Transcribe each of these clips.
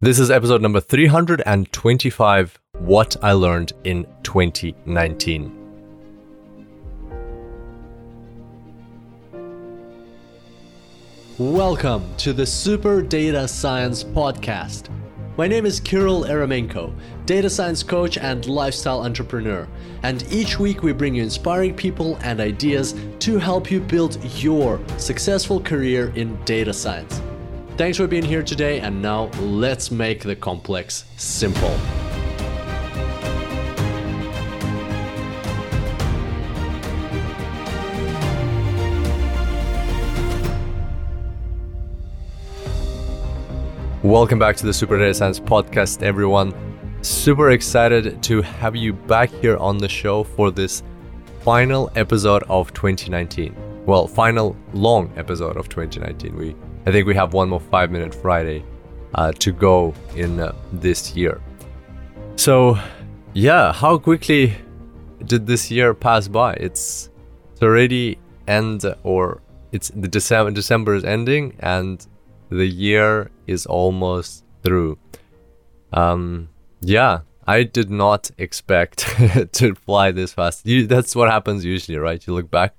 This is episode number 325 What I Learned in 2019. Welcome to the Super Data Science Podcast. My name is Kirill Eremenko, data science coach and lifestyle entrepreneur. And each week we bring you inspiring people and ideas to help you build your successful career in data science. Thanks for being here today, and now let's make the complex simple. Welcome back to the Super Data Science Podcast, everyone. Super excited to have you back here on the show for this final episode of 2019. Well, final long episode of 2019. We, I think we have one more five minute Friday uh, to go in uh, this year. So, yeah, how quickly did this year pass by? It's, it's already end or it's the December December is ending and the year is almost through. Um, yeah, I did not expect to fly this fast. You, that's what happens usually, right? You look back,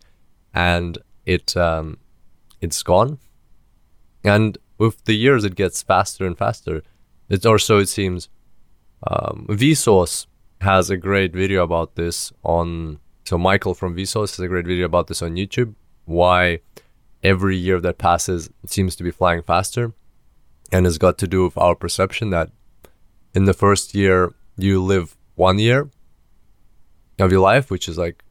and it um, it's gone. And with the years, it gets faster and faster. It or so it seems. Um, Vsauce has a great video about this on. So Michael from Vsauce has a great video about this on YouTube. Why every year that passes seems to be flying faster and it's got to do with our perception that in the first year you live one year of your life which is like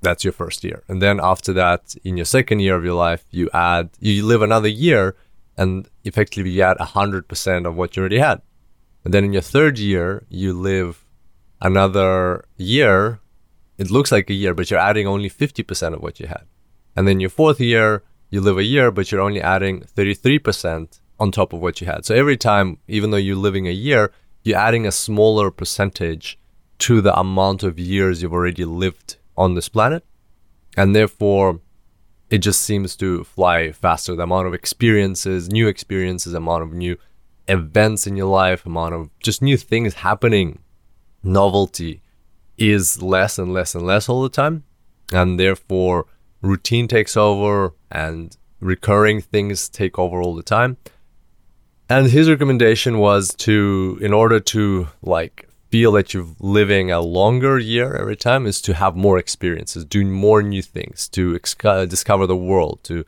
that's your first year. And then after that in your second year of your life you add you live another year and effectively you add 100% of what you already had. And then in your third year you live another year. It looks like a year but you're adding only 50% of what you had. And then your fourth year, you live a year, but you're only adding 33% on top of what you had. So every time, even though you're living a year, you're adding a smaller percentage to the amount of years you've already lived on this planet. And therefore, it just seems to fly faster. The amount of experiences, new experiences, amount of new events in your life, amount of just new things happening, novelty is less and less and less all the time. And therefore, routine takes over and recurring things take over all the time. And his recommendation was to, in order to like feel that you're living a longer year every time, is to have more experiences, doing more new things, to ex- discover the world, to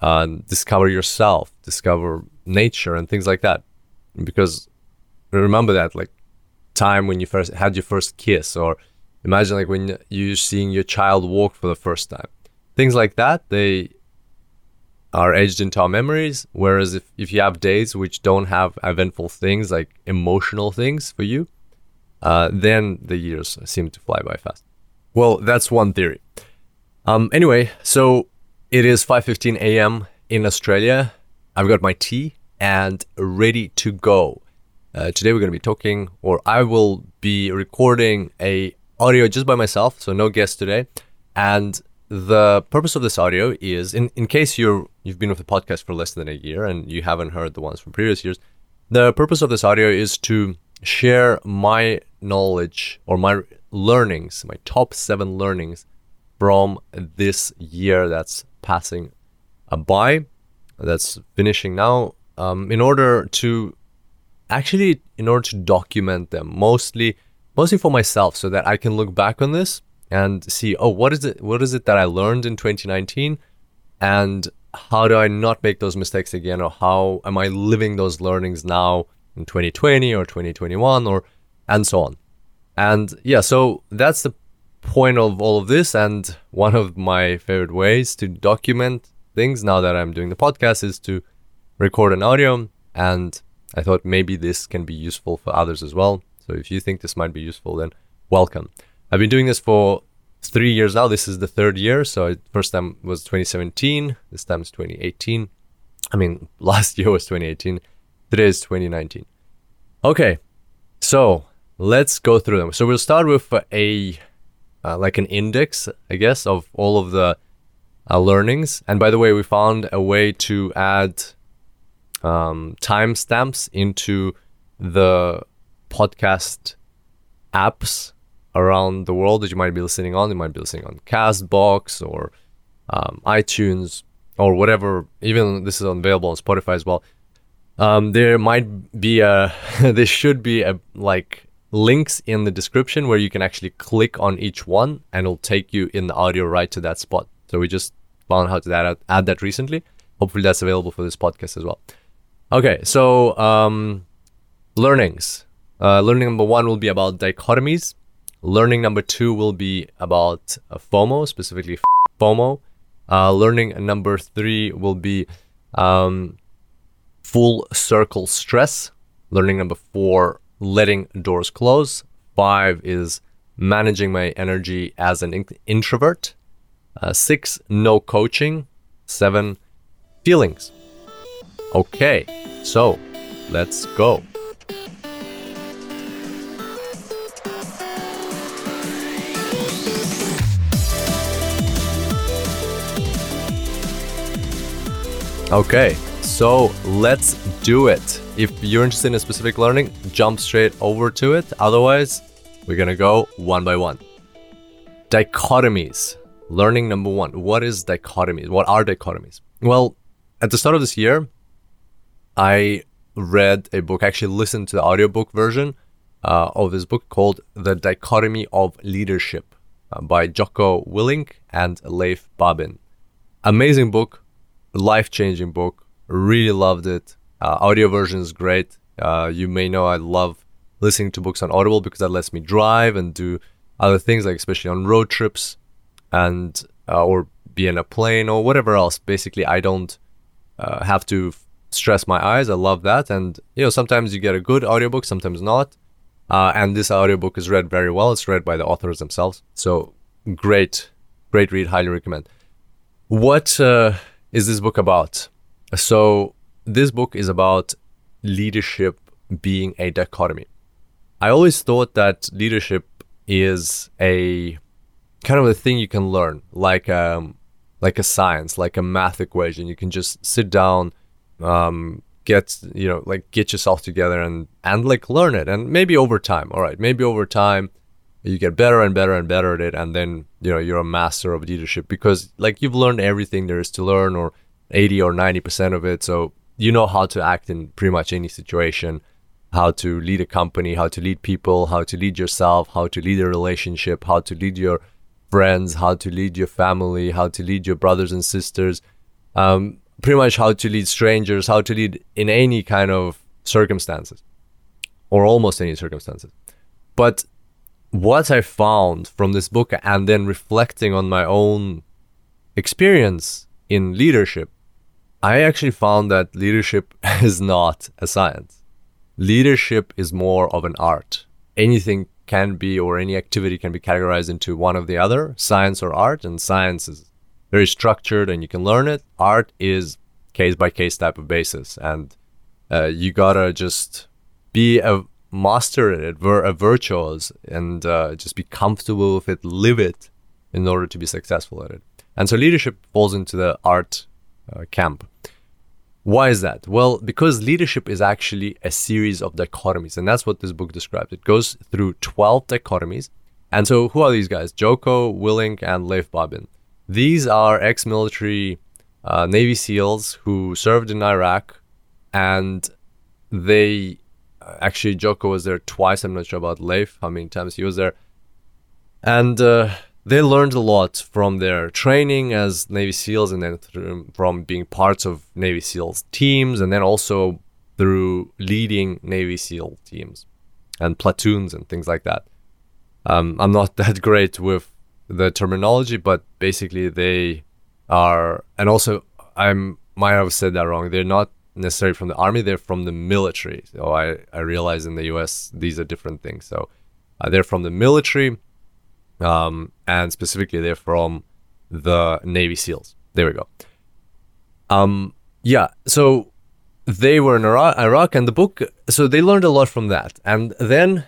uh, discover yourself, discover nature, and things like that. Because remember that, like, time when you first had your first kiss, or imagine like when you're seeing your child walk for the first time things like that they are edged into our memories whereas if, if you have days which don't have eventful things like emotional things for you uh, then the years seem to fly by fast. Well that's one theory. Um, anyway so it is 5.15 a.m in australia. I've got my tea and ready to go. Uh, today we're going to be talking or i will be recording a audio just by myself so no guest today. And the purpose of this audio is in, in case you're you've been with the podcast for less than a year and you haven't heard the ones from previous years the purpose of this audio is to share my knowledge or my learnings my top seven learnings from this year that's passing by that's finishing now um, in order to actually in order to document them mostly mostly for myself so that i can look back on this and see, oh, what is it? What is it that I learned in 2019, and how do I not make those mistakes again, or how am I living those learnings now in 2020 or 2021, or and so on. And yeah, so that's the point of all of this, and one of my favorite ways to document things now that I'm doing the podcast is to record an audio, and I thought maybe this can be useful for others as well. So if you think this might be useful, then welcome. I've been doing this for three years now. This is the third year. So first time was 2017. This time is 2018. I mean, last year was 2018. Today is 2019. Okay, so let's go through them. So we'll start with a uh, like an index, I guess, of all of the uh, learnings. And by the way, we found a way to add um, timestamps into the podcast apps around the world that you might be listening on. You might be listening on Castbox or um, iTunes or whatever. Even this is available on Spotify as well. Um, there might be a, there should be a like links in the description where you can actually click on each one and it'll take you in the audio right to that spot. So we just found how to add, add that recently. Hopefully that's available for this podcast as well. Okay, so um, learnings. Uh, learning number one will be about dichotomies. Learning number two will be about uh, FOMO, specifically FOMO. Uh, learning number three will be um, full circle stress. Learning number four, letting doors close. Five is managing my energy as an in- introvert. Uh, six, no coaching. Seven, feelings. Okay, so let's go. Okay, so let's do it. If you're interested in a specific learning, jump straight over to it. Otherwise, we're gonna go one by one. Dichotomies. Learning number one. What is dichotomies? What are dichotomies? Well, at the start of this year, I read a book, actually listened to the audiobook version uh, of this book called The Dichotomy of Leadership uh, by Jocko Willink and Leif Babin. Amazing book, life changing book. Really loved it. Uh, audio version is great. Uh, you may know I love listening to books on Audible because that lets me drive and do other things, like especially on road trips and uh, or be in a plane or whatever else. Basically, I don't uh, have to f- stress my eyes. I love that, and you know sometimes you get a good audiobook, sometimes not. Uh, and this audiobook is read very well. It's read by the authors themselves, so great, great read. Highly recommend. What uh, is this book about? So, this book is about leadership being a dichotomy. I always thought that leadership is a kind of a thing you can learn, like um, like a science, like a math equation. You can just sit down, um, get you know, like get yourself together and and like learn it, and maybe over time. All right, maybe over time you get better and better and better at it and then you know you're a master of leadership because like you've learned everything there is to learn or 80 or 90% of it so you know how to act in pretty much any situation how to lead a company how to lead people how to lead yourself how to lead a relationship how to lead your friends how to lead your family how to lead your brothers and sisters um, pretty much how to lead strangers how to lead in any kind of circumstances or almost any circumstances but what I found from this book and then reflecting on my own experience in leadership, I actually found that leadership is not a science. Leadership is more of an art. Anything can be, or any activity can be categorized into one of the other, science or art, and science is very structured and you can learn it. Art is case by case type of basis, and uh, you gotta just be a master at it, ver- a virtuos, and uh, just be comfortable with it, live it in order to be successful at it. And so leadership falls into the art uh, camp. Why is that? Well, because leadership is actually a series of dichotomies, and that's what this book describes. It goes through 12 dichotomies. And so, who are these guys? Jocko, Willink, and Leif Babin. These are ex military uh, Navy SEALs who served in Iraq, and they actually Jocko was there twice. I'm not sure about Leif, how many times he was there. And uh, they learned a lot from their training as Navy SEALs and then from being parts of Navy SEALs teams and then also through leading Navy SEAL teams and platoons and things like that. Um, I'm not that great with the terminology, but basically they are, and also I might have said that wrong. They're not necessarily from the army; they're from the military. So I I realize in the U.S. these are different things. So uh, they're from the military, um, and specifically they're from the Navy SEALs. There we go. Um, yeah. So they were in Iraq, Iraq, and the book. So they learned a lot from that, and then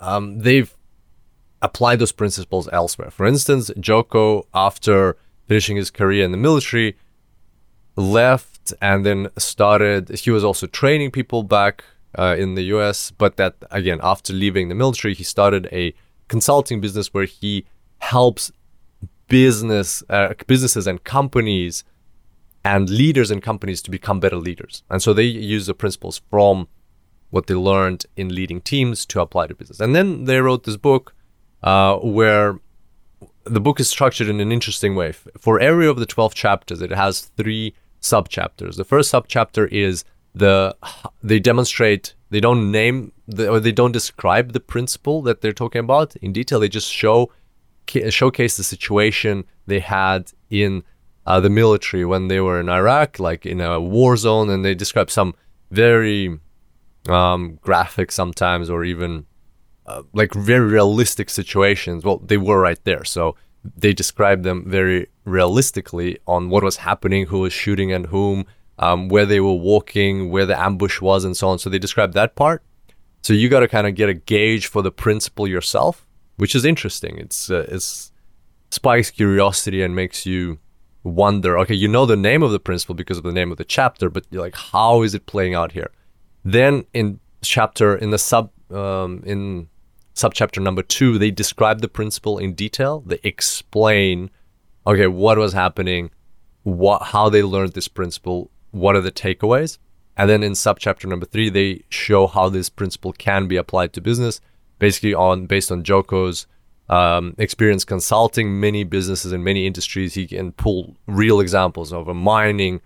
um, they've applied those principles elsewhere. For instance, Jocko, after finishing his career in the military, left and then started. He was also training people back uh, in the US, but that again, after leaving the military, he started a consulting business where he helps business uh, businesses and companies and leaders and companies to become better leaders. And so they use the principles from what they learned in leading teams to apply to business. And then they wrote this book uh, where the book is structured in an interesting way. For every of the 12 chapters, it has three sub chapters. The first sub chapter is the they demonstrate they don't name the, or they don't describe the principle that they're talking about in detail. They just show showcase the situation they had in uh, the military when they were in Iraq, like in a war zone, and they describe some very um, graphic sometimes or even uh, like very realistic situations. Well, they were right there, so they describe them very realistically on what was happening, who was shooting at whom, um, where they were walking, where the ambush was, and so on. So they described that part. So you got to kind of get a gauge for the principle yourself, which is interesting. It's uh, it's spikes curiosity and makes you wonder. Okay, you know the name of the principle because of the name of the chapter, but you're like, how is it playing out here? Then in chapter in the sub um, in subchapter number two, they describe the principle in detail. They explain, okay, what was happening, what how they learned this principle, what are the takeaways, and then in subchapter number three, they show how this principle can be applied to business, basically on based on Jocko's um, experience consulting many businesses in many industries. He can pull real examples of a mining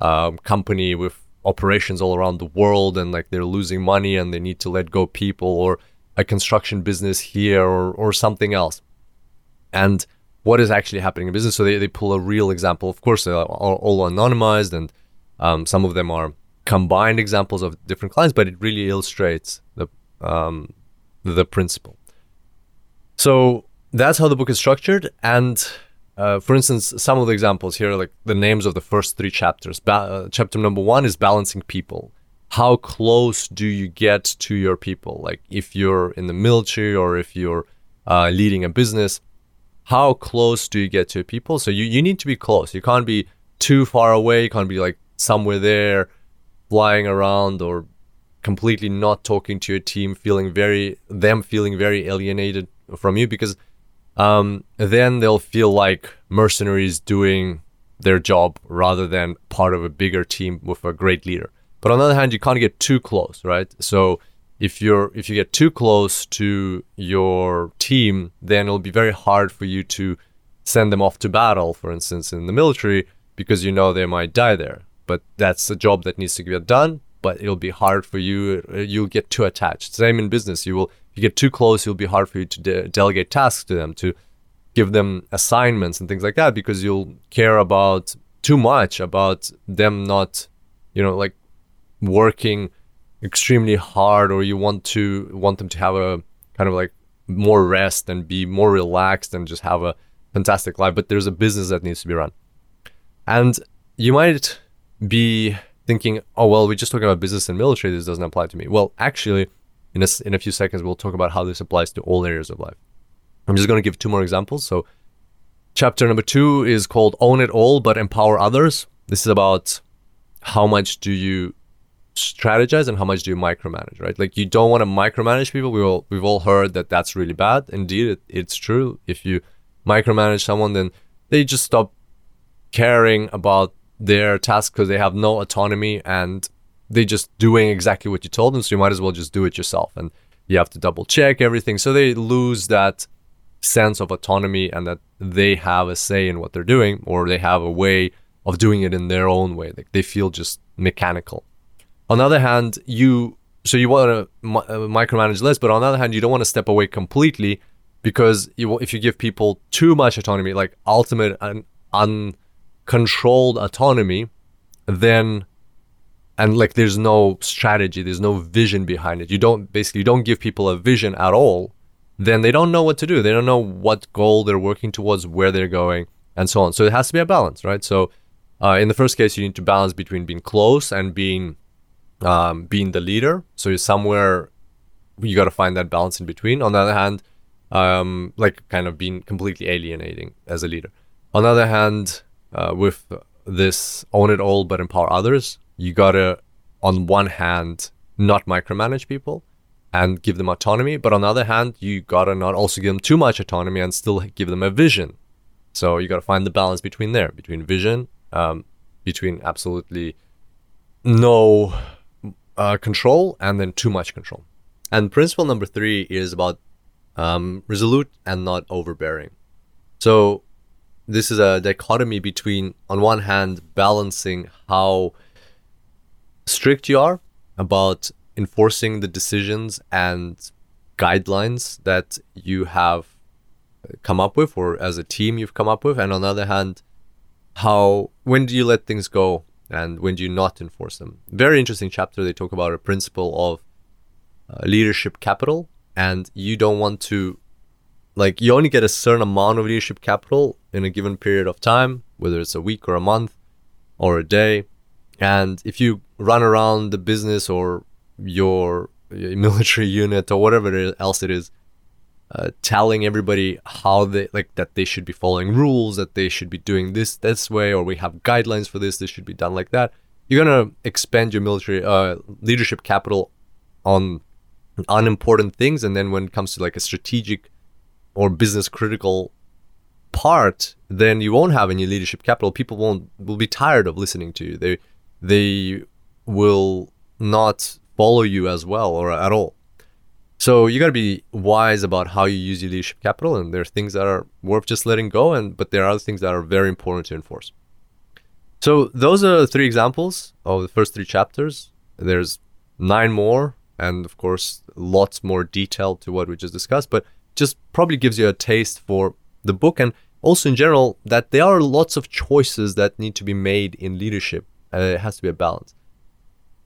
um, company with operations all around the world and like they're losing money and they need to let go people or a construction business here or, or something else. And what is actually happening in business. So they, they pull a real example. Of course, they're all, all anonymized and um, some of them are combined examples of different clients, but it really illustrates the um, the principle. So that's how the book is structured. And uh, for instance, some of the examples here, like the names of the first three chapters. Ba- uh, chapter number one is balancing people. How close do you get to your people? Like if you're in the military or if you're uh, leading a business, how close do you get to people? So you, you need to be close. You can't be too far away. You can't be like somewhere there, flying around or completely not talking to your team, feeling very them feeling very alienated from you because um, then they'll feel like mercenaries doing their job rather than part of a bigger team with a great leader. But on the other hand, you can't get too close, right? So if you're if you get too close to your team, then it'll be very hard for you to send them off to battle, for instance, in the military, because you know they might die there. But that's a job that needs to get done. But it'll be hard for you. Uh, you'll get too attached. Same in business. You will you get too close, it'll be hard for you to de- delegate tasks to them, to give them assignments and things like that, because you'll care about too much about them not, you know, like working extremely hard, or you want to want them to have a kind of like more rest and be more relaxed and just have a fantastic life. But there's a business that needs to be run, and you might be thinking, oh well, we're just talking about business and military. This doesn't apply to me. Well, actually in a, in a few seconds, we'll talk about how this applies to all areas of life. I'm just going to give two more examples. So, chapter number two is called Own It All But Empower Others. This is about how much do you strategize and how much do you micromanage, right? Like, you don't want to micromanage people. We all, we've all heard that that's really bad. Indeed, it, it's true. If you micromanage someone, then they just stop caring about their task because they have no autonomy and they're just doing exactly what you told them. So you might as well just do it yourself. And you have to double check everything. So they lose that sense of autonomy and that they have a say in what they're doing or they have a way of doing it in their own way. Like they feel just mechanical. On the other hand, you so you want to uh, micromanage less, but on the other hand, you don't want to step away completely because you, if you give people too much autonomy, like ultimate and uncontrolled autonomy, then and like there's no strategy there's no vision behind it. You don't basically you don't give people a vision at all then they don't know what to do. They don't know what goal they're working towards where they're going and so on. So it has to be a balance right? So uh, in the first case you need to balance between being close and being um, being the leader. So you're somewhere you got to find that balance in between. On the other hand um, like kind of being completely alienating as a leader. On the other hand uh, with this own it all but empower others, you gotta, on one hand, not micromanage people and give them autonomy, but on the other hand, you gotta not also give them too much autonomy and still give them a vision. So you gotta find the balance between there, between vision, um, between absolutely no uh, control and then too much control. And principle number three is about um, resolute and not overbearing. So this is a dichotomy between, on one hand, balancing how strict you are about enforcing the decisions and guidelines that you have come up with or as a team you've come up with and on the other hand how when do you let things go and when do you not enforce them? Very interesting chapter. They talk about a principle of uh, leadership capital and you don't want to like you only get a certain amount of leadership capital in a given period of time whether it's a week or a month or a day. And if you run around the business or your, military unit or whatever else it is uh, telling everybody how they like that they should be following rules that they should be doing this this way or we have guidelines for this this should be done like that you're going to expend your military uh, leadership capital on unimportant things. And then when it comes to like a strategic or business critical part then you won't have any leadership capital. People won't will be tired of listening to you. They they will not follow you as well or at all. So you got to be wise about how you use your leadership capital and there are things that are worth just letting go and but there are other things that are very important to enforce. So those are three examples of the first three chapters. There's nine more and of course lots more detail to what we just discussed but just probably gives you a taste for the book and also in general that there are lots of choices that need to be made in leadership. Uh, it has to be a balance.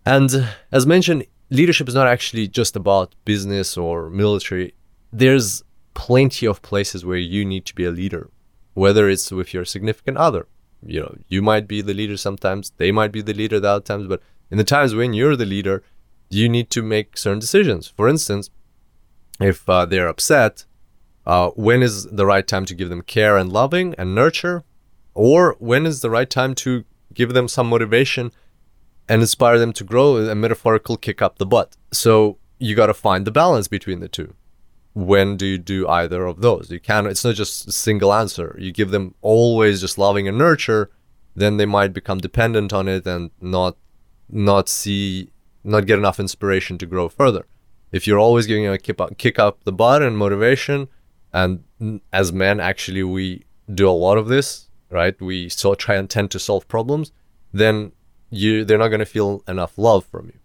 And as mentioned leadership is not actually just about business or military. There's plenty of places where you need to be a leader whether it's with your significant other. You know you might be the leader sometimes they might be the leader the other times but in the times when you're the leader you need to make certain decisions. For instance, if uh, they're upset, uh, when is the right time to give them care and loving and nurture? Or when is the right time to give them some motivation and inspire them to grow a metaphorical kick up the butt? So you got to find the balance between the two. When do you do either of those? You can't, it's not just a single answer. You give them always just loving and nurture, then they might become dependent on it and not not see not get enough inspiration to grow further. If you're always giving a kick up, kick up the butt and motivation, and as men, actually, we do a lot of this, right? We so try and tend to solve problems, then you they're not going to feel enough love from you.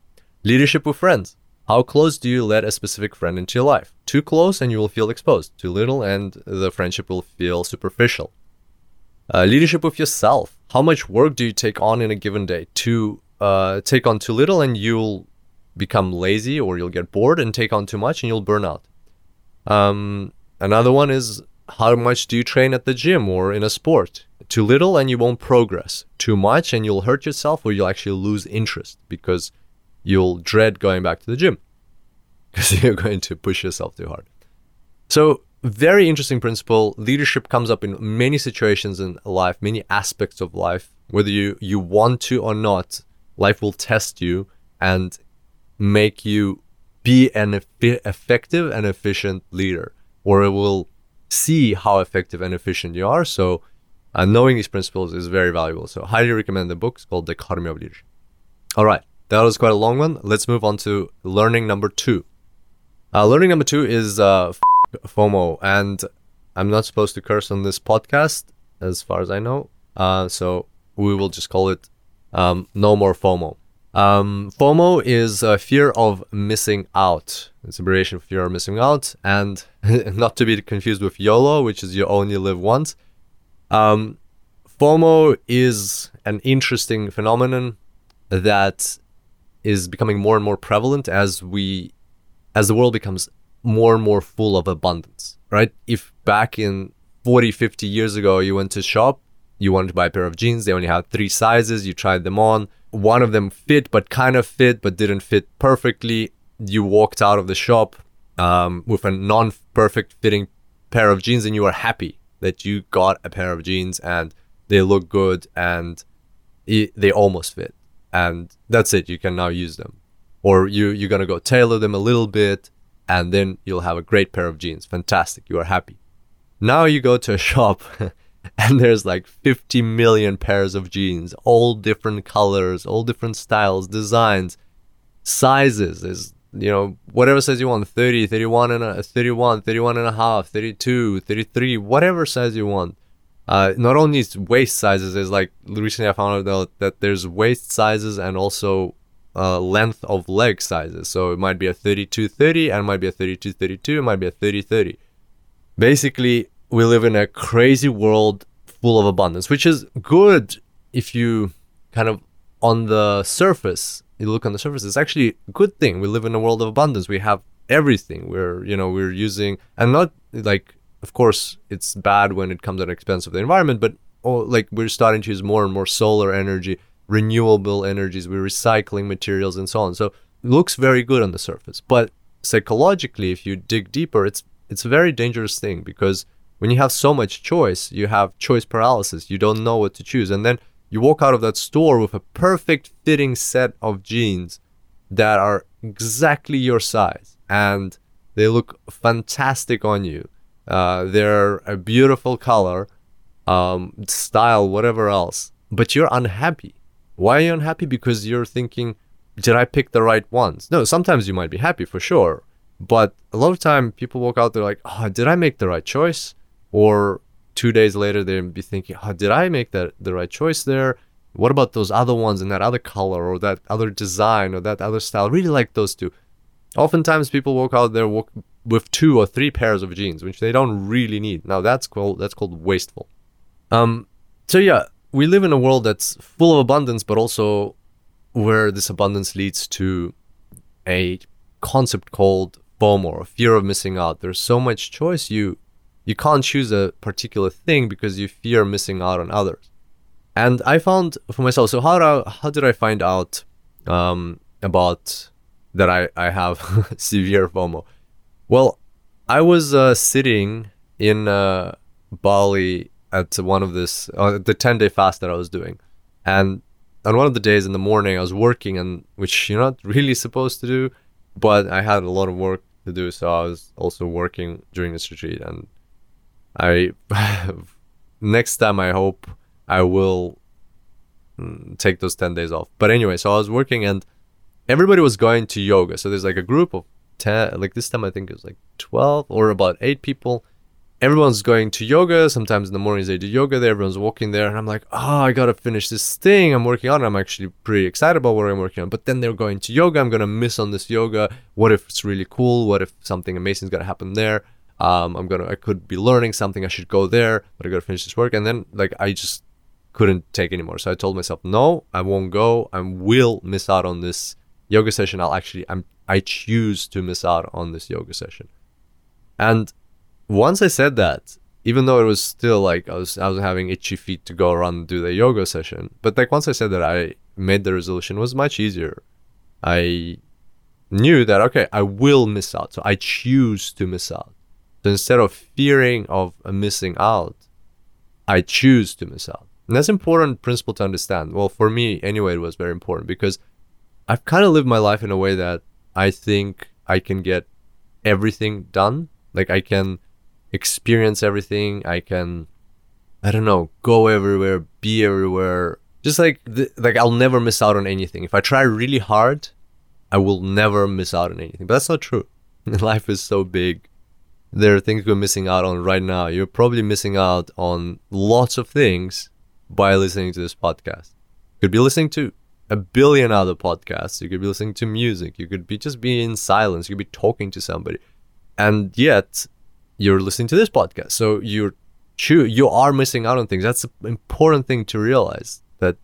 Leadership with friends. How close do you let a specific friend into your life? Too close and you will feel exposed. Too little and the friendship will feel superficial. Uh, leadership with yourself. How much work do you take on in a given day? Too uh, take on too little and you'll become lazy or you'll get bored and take on too much and you'll burn out. Um, another one is how much do you train at the gym or in a sport? Too little and you won't progress. Too much and you'll hurt yourself or you'll actually lose interest because you'll dread going back to the gym because you're going to push yourself too hard. So, very interesting principle. Leadership comes up in many situations in life, many aspects of life, whether you, you want to or not life will test you and make you be an effective and efficient leader, or it will see how effective and efficient you are. So, uh, knowing these principles is very valuable. So, highly recommend the book. It's called The Dichotomy of Leadership. All right, that was quite a long one. Let's move on to learning number two. Uh, learning number two is uh, FOMO, and I'm not supposed to curse on this podcast, as far as I know. Uh, so we will just call it um, no more FOMO. Um, FOMO is a fear of missing out. It's abbreviation of fear of missing out, and not to be confused with YOLO, which is you only live once. Um, FOMO is an interesting phenomenon that is becoming more and more prevalent as we, as the world becomes more and more full of abundance. Right? If back in 40, 50 years ago you went to shop you wanted to buy a pair of jeans. They only had three sizes. You tried them on. One of them fit, but kind of fit, but didn't fit perfectly. You walked out of the shop um, with a non perfect fitting pair of jeans and you were happy that you got a pair of jeans and they look good and it, they almost fit, and that's it. You can now use them, or you you're gonna go tailor them a little bit, and then you'll have a great pair of jeans. Fantastic, you are happy. Now you go to a shop. and there's like 50 million pairs of jeans, all different colors, all different styles, designs, sizes. There's you know, whatever size you want 30, 31, and a, 31, 31 and a half, 32, 33, whatever size you want. Uh, not only is waist sizes, is like recently I found out that there's waist sizes and also uh, length of leg sizes. So it might be a 32 30 and it might be a 32 32, it might be a 30 30. Basically, we live in a crazy world full of abundance, which is good if you kind of on the surface you look on the surface, it's actually a good thing. We live in a world of abundance. We have everything. We're, you know, we're using, and not like, of course, it's bad when it comes at the expense of the environment, but oh, like we're starting to use more and more solar energy, renewable energies. We're recycling materials and so on. So it looks very good on the surface, but psychologically, if you dig deeper, it's it's a very dangerous thing because when you have so much choice, you have choice paralysis. You don't know what to choose, and then you walk out of that store with a perfect fitting set of jeans that are exactly your size and they look fantastic on you. Uh, they're a beautiful color, um, style, whatever else, but you're unhappy. Why are you unhappy? Because you're thinking, did I pick the right ones? No, sometimes you might be happy for sure, but a lot of time people walk out there like, oh, did I make the right choice? Or two days later they'd be thinking, oh, did I make that the right choice there? What about those other ones in that other color or that other design or that other style? Really like those two. Oftentimes people walk out there walk with two or three pairs of jeans, which they don't really need. Now that's called that's called wasteful. Um, so yeah, we live in a world that's full of abundance, but also where this abundance leads to a concept called FOMO or fear of missing out. There's so much choice you you can't choose a particular thing because you fear missing out on others. And I found for myself. So how do I, how did I find out um, about that I I have severe FOMO? Well, I was uh, sitting in uh, Bali at one of this uh, the ten day fast that I was doing, and on one of the days in the morning I was working, and which you're not really supposed to do, but I had a lot of work to do, so I was also working during this retreat, and I next time I hope I will mm, take those 10 days off. But anyway, so I was working and everybody was going to yoga. So there's like a group of 10, like this time I think it was like 12 or about 8 people. Everyone's going to yoga. Sometimes in the mornings they do yoga there. Everyone's walking there. And I'm like, oh, I got to finish this thing I'm working on. I'm actually pretty excited about what I'm working on. But then they're going to yoga. I'm going to miss on this yoga. What if it's really cool? What if something amazing is going to happen there? Um, I'm gonna, I could be learning something. I should go there, but I gotta finish this work. And then like I just couldn't take anymore. So I told myself, no, I won't go. I will miss out on this yoga session. I'll actually, I'm, I choose to miss out on this yoga session. And once I said that, even though it was still like I was, I was having itchy feet to go around and do the yoga session, but like once I said that, I made the resolution was much easier. I knew that okay, I will miss out, so I choose to miss out. So instead of fearing of missing out, I choose to miss out. And that's important principle to understand. Well, for me anyway, it was very important because I've kind of lived my life in a way that I think I can get everything done. Like I can experience everything. I can, I don't know, go everywhere, be everywhere. Just like the, like I'll never miss out on anything. If I try really hard, I will never miss out on anything. But that's not true. Life is so big there are things we're missing out on right now. You're probably missing out on lots of things by listening to this podcast. You could be listening to a billion other podcasts. You could be listening to music. You could be just be in silence. You could be talking to somebody. And yet you're listening to this podcast. So you're true you are missing out on things. That's an important thing to realize that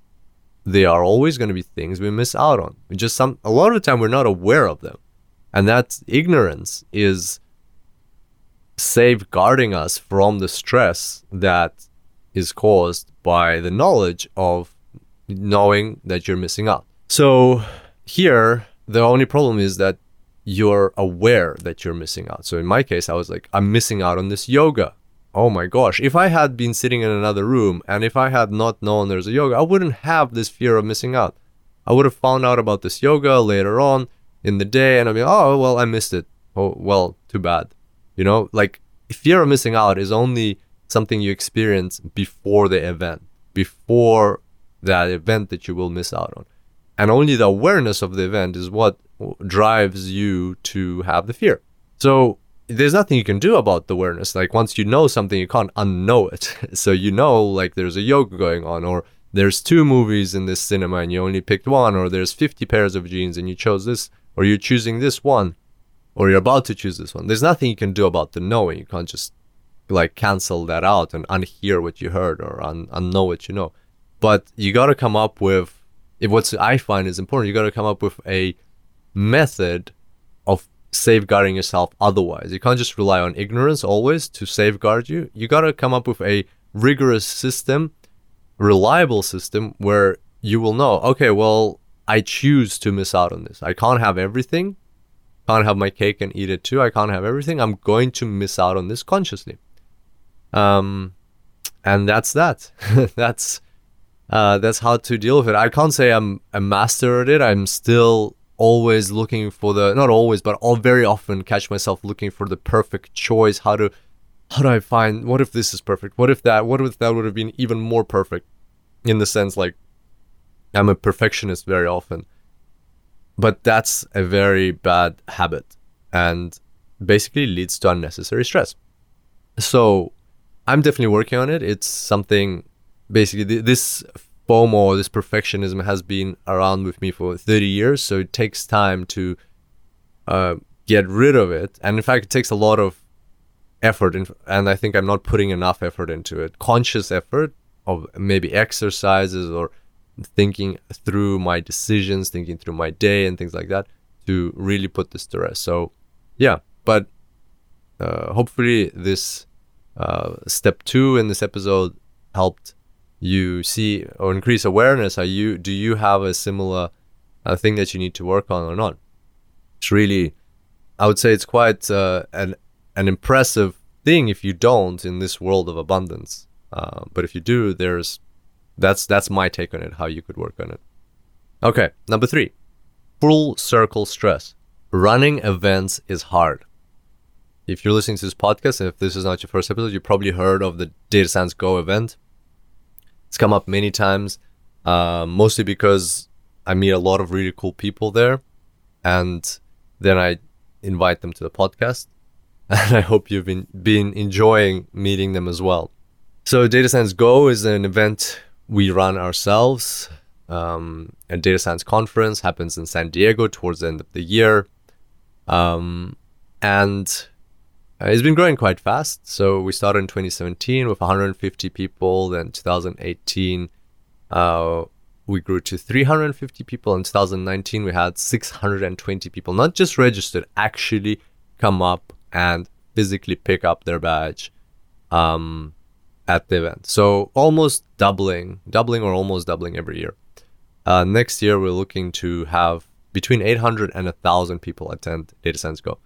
there are always going to be things we miss out on. Just some a lot of the time we're not aware of them. And that ignorance is safeguarding us from the stress that is caused by the knowledge of knowing that you're missing out. So here, the only problem is that you're aware that you're missing out. So in my case, I was like, I'm missing out on this yoga. oh my gosh, if I had been sitting in another room and if I had not known there's a yoga, I wouldn't have this fear of missing out. I would have found out about this yoga later on in the day and I'd be, oh, well, I missed it. Oh, well, too bad. You know, like fear of missing out is only something you experience before the event, before that event that you will miss out on. And only the awareness of the event is what drives you to have the fear. So there's nothing you can do about the awareness. Like once you know something, you can't unknow it. so you know, like there's a yoga going on, or there's two movies in this cinema and you only picked one, or there's 50 pairs of jeans and you chose this, or you're choosing this one, or you're about to choose this one. There's nothing you can do about the knowing. You can't just like cancel that out and unhear what you heard or un- unknow what you know. But you got to come up with if what I find is important. You got to come up with a method of safeguarding yourself otherwise. You can't just rely on ignorance always to safeguard you. You got to come up with a rigorous system, reliable system where you will know, okay, well, I choose to miss out on this. I can't have everything. Can't have my cake and eat it too. I can't have everything. I'm going to miss out on this consciously. Um and that's that. that's uh that's how to deal with it. I can't say I'm a master at it. I'm still always looking for the not always but all very often catch myself looking for the perfect choice how to how do i find what if this is perfect what if that what if that would have been even more perfect in the sense like i'm a perfectionist very often but that's a very bad habit and basically leads to unnecessary stress so i'm definitely working on it it's something basically this FOMO, this perfectionism, has been around with me for 30 years. So it takes time to uh, get rid of it. And in fact, it takes a lot of effort. In, and I think I'm not putting enough effort into it. Conscious effort of maybe exercises or thinking through my decisions, thinking through my day and things like that to really put this to rest. So, yeah. But uh, hopefully, this uh, step two in this episode helped you see or increase awareness are you do you have a similar uh, thing that you need to work on or not it's really i would say it's quite uh, an an impressive thing if you don't in this world of abundance uh, but if you do there's that's that's my take on it how you could work on it okay number three full circle stress running events is hard if you're listening to this podcast if this is not your first episode you probably heard of the data science go event it's come up many times, uh, mostly because I meet a lot of really cool people there, and then I invite them to the podcast. And I hope you've been, been enjoying meeting them as well. So, Data Science Go is an event we run ourselves. Um, a data science conference happens in San Diego towards the end of the year. Um, and uh, it's been growing quite fast. So we started in 2017 with 150 people. Then 2018, uh, we grew to 350 people. In 2019, we had 620 people, not just registered, actually come up and physically pick up their badge um, at the event. So almost doubling, doubling or almost doubling every year. Uh, next year, we're looking to have between 800 and 1,000 people attend Data Science Go.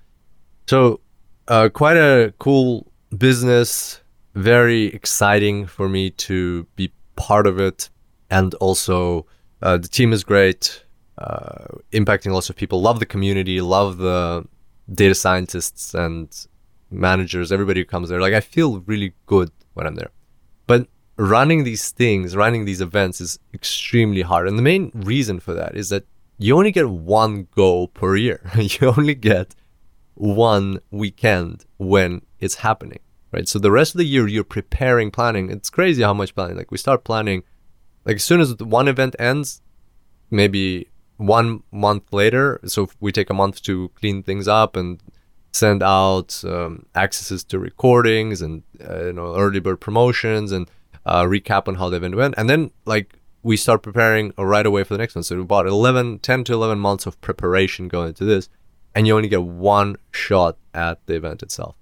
So uh, quite a cool business. Very exciting for me to be part of it, and also uh, the team is great, uh, impacting lots of people. Love the community, love the data scientists and managers, everybody who comes there. Like I feel really good when I'm there. But running these things, running these events is extremely hard. And the main reason for that is that you only get one go per year. you only get one weekend when it's happening, right? So the rest of the year you're preparing, planning. It's crazy how much planning. Like we start planning, like as soon as one event ends, maybe one month later. So we take a month to clean things up and send out um, accesses to recordings and uh, you know early bird promotions and uh, recap on how the event went, and then like we start preparing right away for the next one. So about 11, 10 to 11 months of preparation going into this and you only get one shot at the event itself.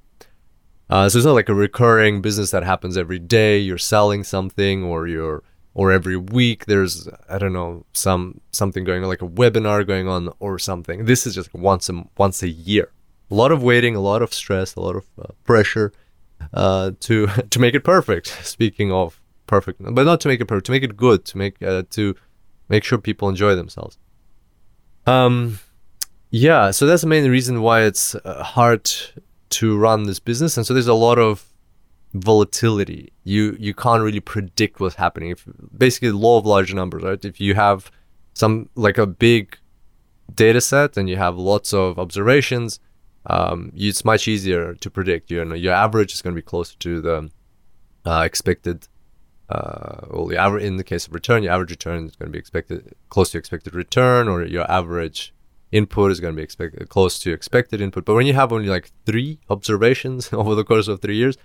Uh, so it's not like a recurring business that happens every day. You're selling something, or you're or every week there's I don't know some something going on, like a webinar going on or something. This is just once a once a year. A lot of waiting, a lot of stress, a lot of uh, pressure, uh, to to make it perfect. Speaking of perfect, but not to make it perfect, to make it good, to make uh, to make sure people enjoy themselves. Um, yeah, so that's the main reason why it's uh, hard to run this business, and so there's a lot of volatility. You you can't really predict what's happening. If basically the law of large numbers, right? If you have some like a big data set and you have lots of observations, um, it's much easier to predict. You know, your average is going to be closer to the uh, expected. Uh, well, the average in the case of return, your average return is going to be expected close to expected return, or your average input is going to be expected close to expected input. But when you have only like three observations over the course of three years,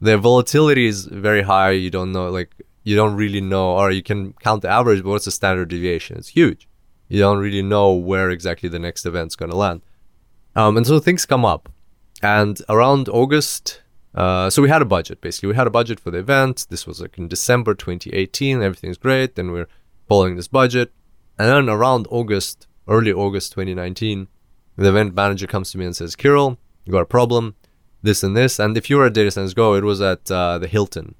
the volatility is very high. You don't know, like you don't really know, or you can count the average, but what's the standard deviation? It's huge. You don't really know where exactly the next event's going to land. Um, and so things come up. And around August, uh, so we had a budget basically. We had a budget for the event. This was like in December 2018. Everything's great. Then we're following this budget. And then around August, early August 2019, the event manager comes to me and says, Kirill, you got a problem, this and this. And if you were at Data Science Go, it was at uh, the Hilton.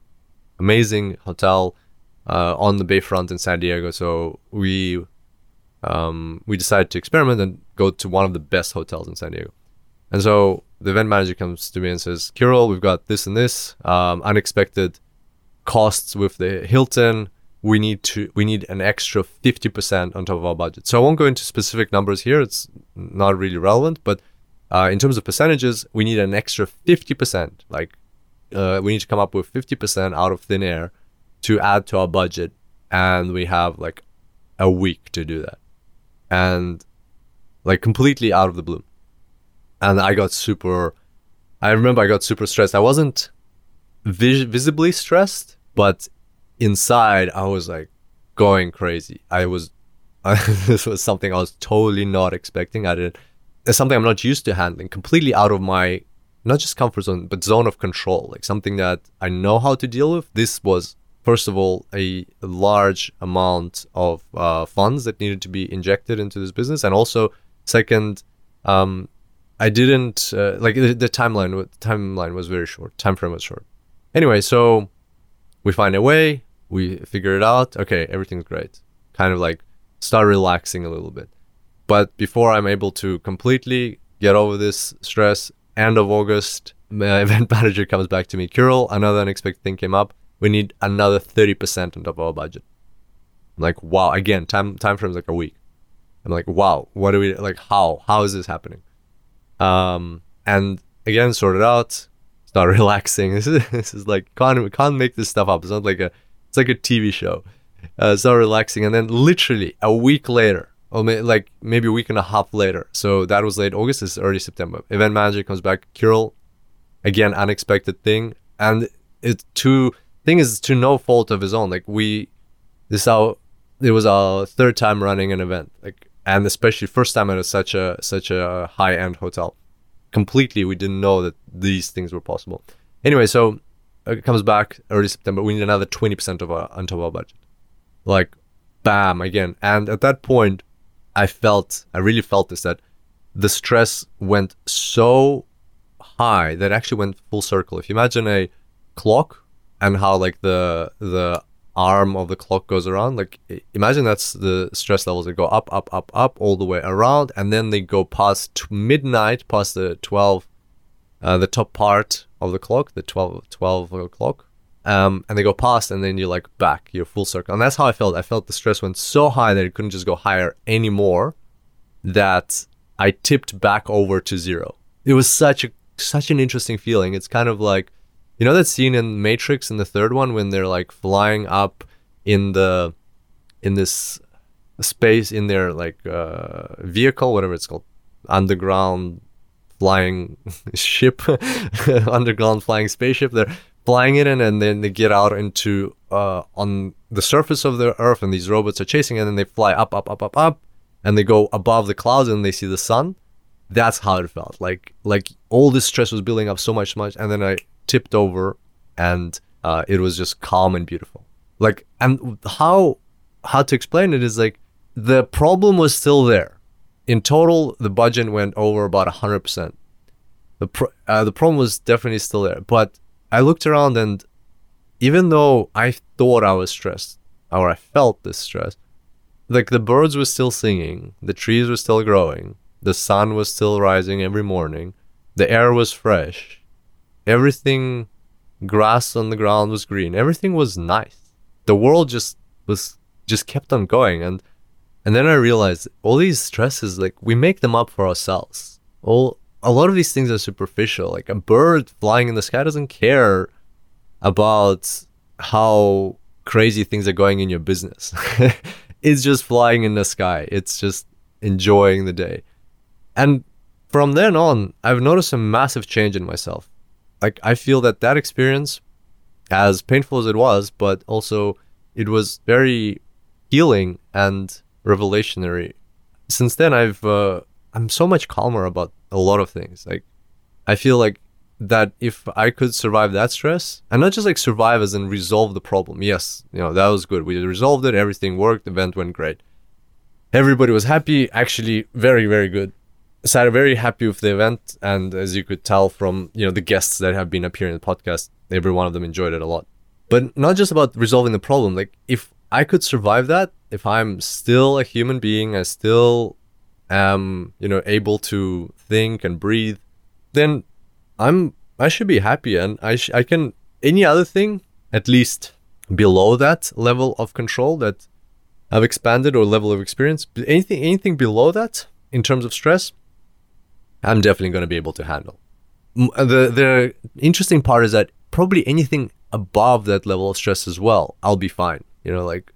Amazing hotel uh, on the bayfront in San Diego. So we um, we decided to experiment and go to one of the best hotels in San Diego. And so the event manager comes to me and says, Kirill, we've got this and this um, unexpected costs with the Hilton we need to we need an extra 50% on top of our budget. So I won't go into specific numbers here. It's not really relevant, but uh, in terms of percentages, we need an extra 50%. Like uh, we need to come up with 50% out of thin air to add to our budget, and we have like a week to do that, and like completely out of the blue. And I got super. I remember I got super stressed. I wasn't vis- visibly stressed, but inside I was like going crazy. I was this was something I was totally not expecting. I did it's something I'm not used to handling, completely out of my not just comfort zone, but zone of control. Like something that I know how to deal with. This was first of all a large amount of uh, funds that needed to be injected into this business, and also second, um, I didn't uh, like the, the timeline. The timeline was very short. Time frame was short. Anyway, so we find a way we figure it out. Okay, everything's great. Kind of like start relaxing a little bit. But before I'm able to completely get over this stress, end of August, my event manager comes back to me. Kirill, another unexpected thing came up. We need another 30% on top of our budget. I'm like, wow, again, time time frame's like a week. I'm like, wow, what do we like how? How is this happening? Um and again sort it out, start relaxing. This is this is like can't can't make this stuff up. It's not like a it's like a TV show. Uh, so relaxing. And then literally a week later, or may, like maybe a week and a half later. So that was late August. Is early September. Event manager comes back. Kirill, again unexpected thing, and it's to thing is to no fault of his own. Like we, this our it was our third time running an event. Like and especially first time at a, such a such a high end hotel. Completely, we didn't know that these things were possible. Anyway, so it comes back early September. We need another 20% of our of our budget. Like, bam, again. And at that point, I felt, I really felt this that the stress went so high that actually went full circle. If you imagine a clock and how like the the arm of the clock goes around, like imagine that's the stress levels that go up, up, up, up all the way around, and then they go past midnight, past the 12 uh, the top part of the clock, the 12, 12 o'clock, um, and they go past, and then you're like back, you're full circle. And that's how I felt. I felt the stress went so high that it couldn't just go higher anymore. That I tipped back over to zero. It was such a such an interesting feeling. It's kind of like, you know, that scene in Matrix in the third one when they're like flying up in the in this space in their like uh, vehicle, whatever it's called, underground flying ship, underground flying spaceship. They're flying it in, and then they get out into uh, on the surface of the Earth, and these robots are chasing, and then they fly up, up, up, up, up, and they go above the clouds, and they see the sun. That's how it felt. Like like all this stress was building up so much, much, and then I tipped over, and uh, it was just calm and beautiful. Like and how how to explain it is like the problem was still there in total, the budget went over about 100%. The, pro- uh, the problem was definitely still there, but I looked around and even though I thought I was stressed or I felt this stress, like the birds were still singing, the trees were still growing, the sun was still rising every morning, the air was fresh, everything, grass on the ground was green, everything was nice. The world just was just kept on going, and and then I realized all these stresses, like we make them up for ourselves. All a lot of these things are superficial. Like a bird flying in the sky doesn't care about how crazy things are going in your business. it's just flying in the sky. It's just enjoying the day. And from then on, I've noticed a massive change in myself. Like I feel that that experience, as painful as it was, but also it was very healing and revelationary. Since then, I've uh, I'm so much calmer about a lot of things. Like I feel like that if I could survive that stress and not just like survive as in resolve the problem. Yes, you know, that was good. We resolved it, everything worked, the event went great. Everybody was happy, actually very, very good. So I'm very happy with the event and as you could tell from, you know, the guests that have been appearing in the podcast, every one of them enjoyed it a lot. But not just about resolving the problem. Like if I could survive that, if I'm still a human being, I still am, you know, able to think and breathe, then I'm I should be happy and I sh- I can any other thing at least below that level of control that I've expanded or level of experience anything anything below that in terms of stress I'm definitely going to be able to handle. Uh, the the interesting part is that probably anything above that level of stress as well, I'll be fine. You know, like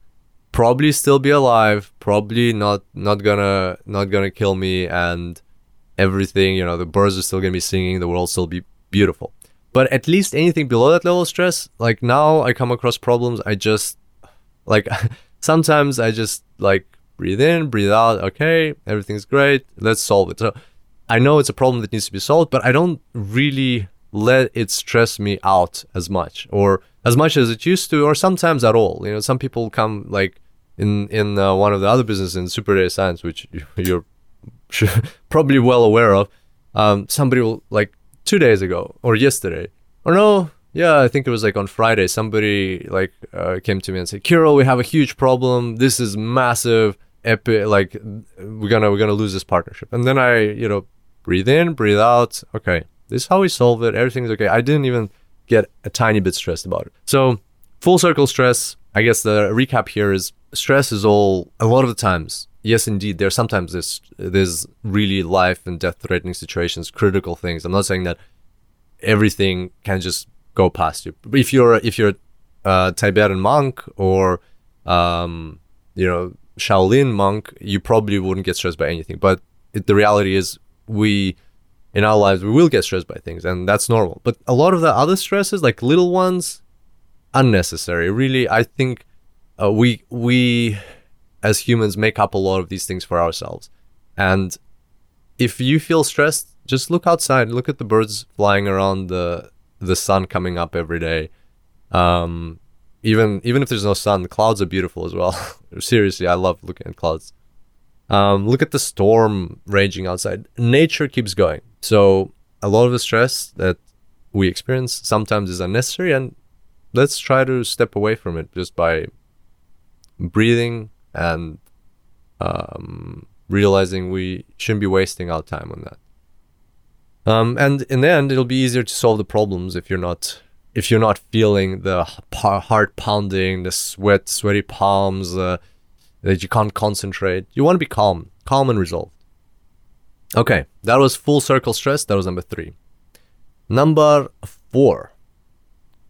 probably still be alive, probably not not gonna not gonna kill me and everything, you know, the birds are still gonna be singing, the world still be beautiful. But at least anything below that level of stress, like now I come across problems, I just like sometimes I just like breathe in, breathe out, okay, everything's great, let's solve it. So I know it's a problem that needs to be solved, but I don't really let it stress me out as much or as much as it used to or sometimes at all. You know, some people come like in in uh, one of the other businesses in super data science, which you're probably well aware of, um, somebody will like two days ago or yesterday or no, yeah, I think it was like on Friday. Somebody like uh, came to me and said, "Kirill, we have a huge problem. This is massive, epic. Like we're gonna we're gonna lose this partnership." And then I, you know, breathe in, breathe out. Okay, this is how we solve it. Everything's okay. I didn't even get a tiny bit stressed about it. So full circle stress. I guess the recap here is stress is all a lot of the times yes, indeed, there's sometimes this there's really life and death threatening situations, critical things. I'm not saying that everything can just go past you. If you're if you're a Tibetan monk or um, you know Shaolin monk, you probably wouldn't get stressed by anything. But it, the reality is, we in our lives we will get stressed by things, and that's normal. But a lot of the other stresses, like little ones, unnecessary. Really, I think uh, we we as humans make up a lot of these things for ourselves. And if you feel stressed, just look outside, look at the birds flying around the the sun coming up every day. Um, even even if there's no sun, the clouds are beautiful as well. Seriously, I love looking at clouds. Um, look at the storm raging outside. Nature keeps going. So a lot of the stress that we experience sometimes is unnecessary, and let's try to step away from it just by breathing, and um, realizing we shouldn't be wasting our time on that. Um, and in the end, it'll be easier to solve the problems if you're not if you're not feeling the heart pounding, the sweat, sweaty palms, uh, that you can't concentrate. You want to be calm, calm and resolved. Okay, that was full circle stress. That was number three. Number four,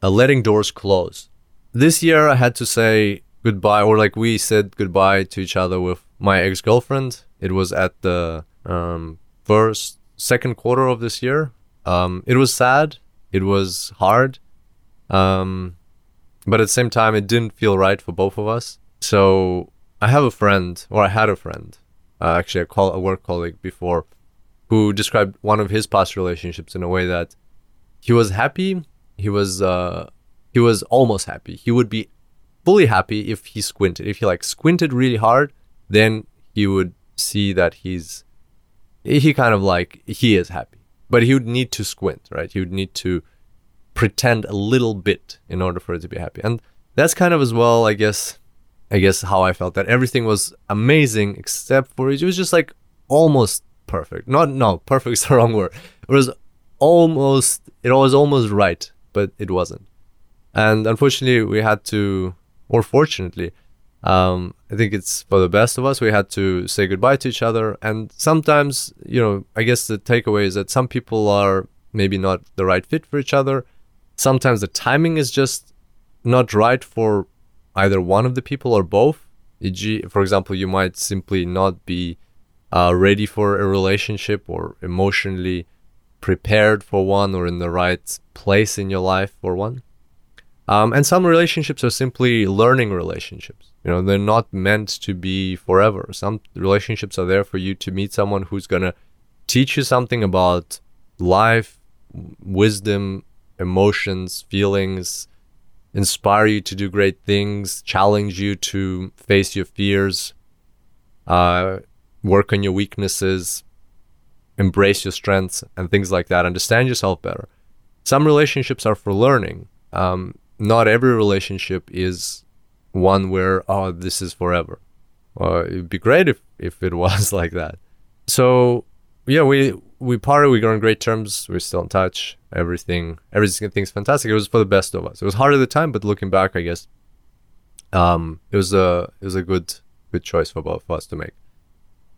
uh, letting doors close. This year, I had to say goodbye or like we said goodbye to each other with my ex-girlfriend it was at the um, first second quarter of this year um, it was sad it was hard um, but at the same time it didn't feel right for both of us so i have a friend or i had a friend uh, actually a, call, a work colleague before who described one of his past relationships in a way that he was happy he was uh, he was almost happy he would be fully happy if he squinted. If he like squinted really hard, then he would see that he's he kind of like he is happy. But he would need to squint, right? He would need to pretend a little bit in order for it to be happy. And that's kind of as well, I guess, I guess how I felt that everything was amazing except for it was just like almost perfect. Not no, perfect is the wrong word. It was almost it was almost right, but it wasn't. And unfortunately, we had to, or fortunately, um, I think it's for the best of us. We had to say goodbye to each other. And sometimes, you know, I guess the takeaway is that some people are maybe not the right fit for each other. Sometimes the timing is just not right for either one of the people or both. E.g., for example, you might simply not be uh, ready for a relationship or emotionally prepared for one or in the right place in your life for one. Um, and some relationships are simply learning relationships. You know, they're not meant to be forever. Some relationships are there for you to meet someone who's going to teach you something about life, wisdom, emotions, feelings, inspire you to do great things, challenge you to face your fears, uh, work on your weaknesses, embrace your strengths, and things like that. Understand yourself better. Some relationships are for learning. Um, not every relationship is one where oh this is forever uh, it'd be great if if it was like that so yeah we we parted we got on great terms. We're still in touch. Everything everything's fantastic. It was for the best of us. It was hard at the time but looking back i guess um it was a it was a good good choice for both of us to make.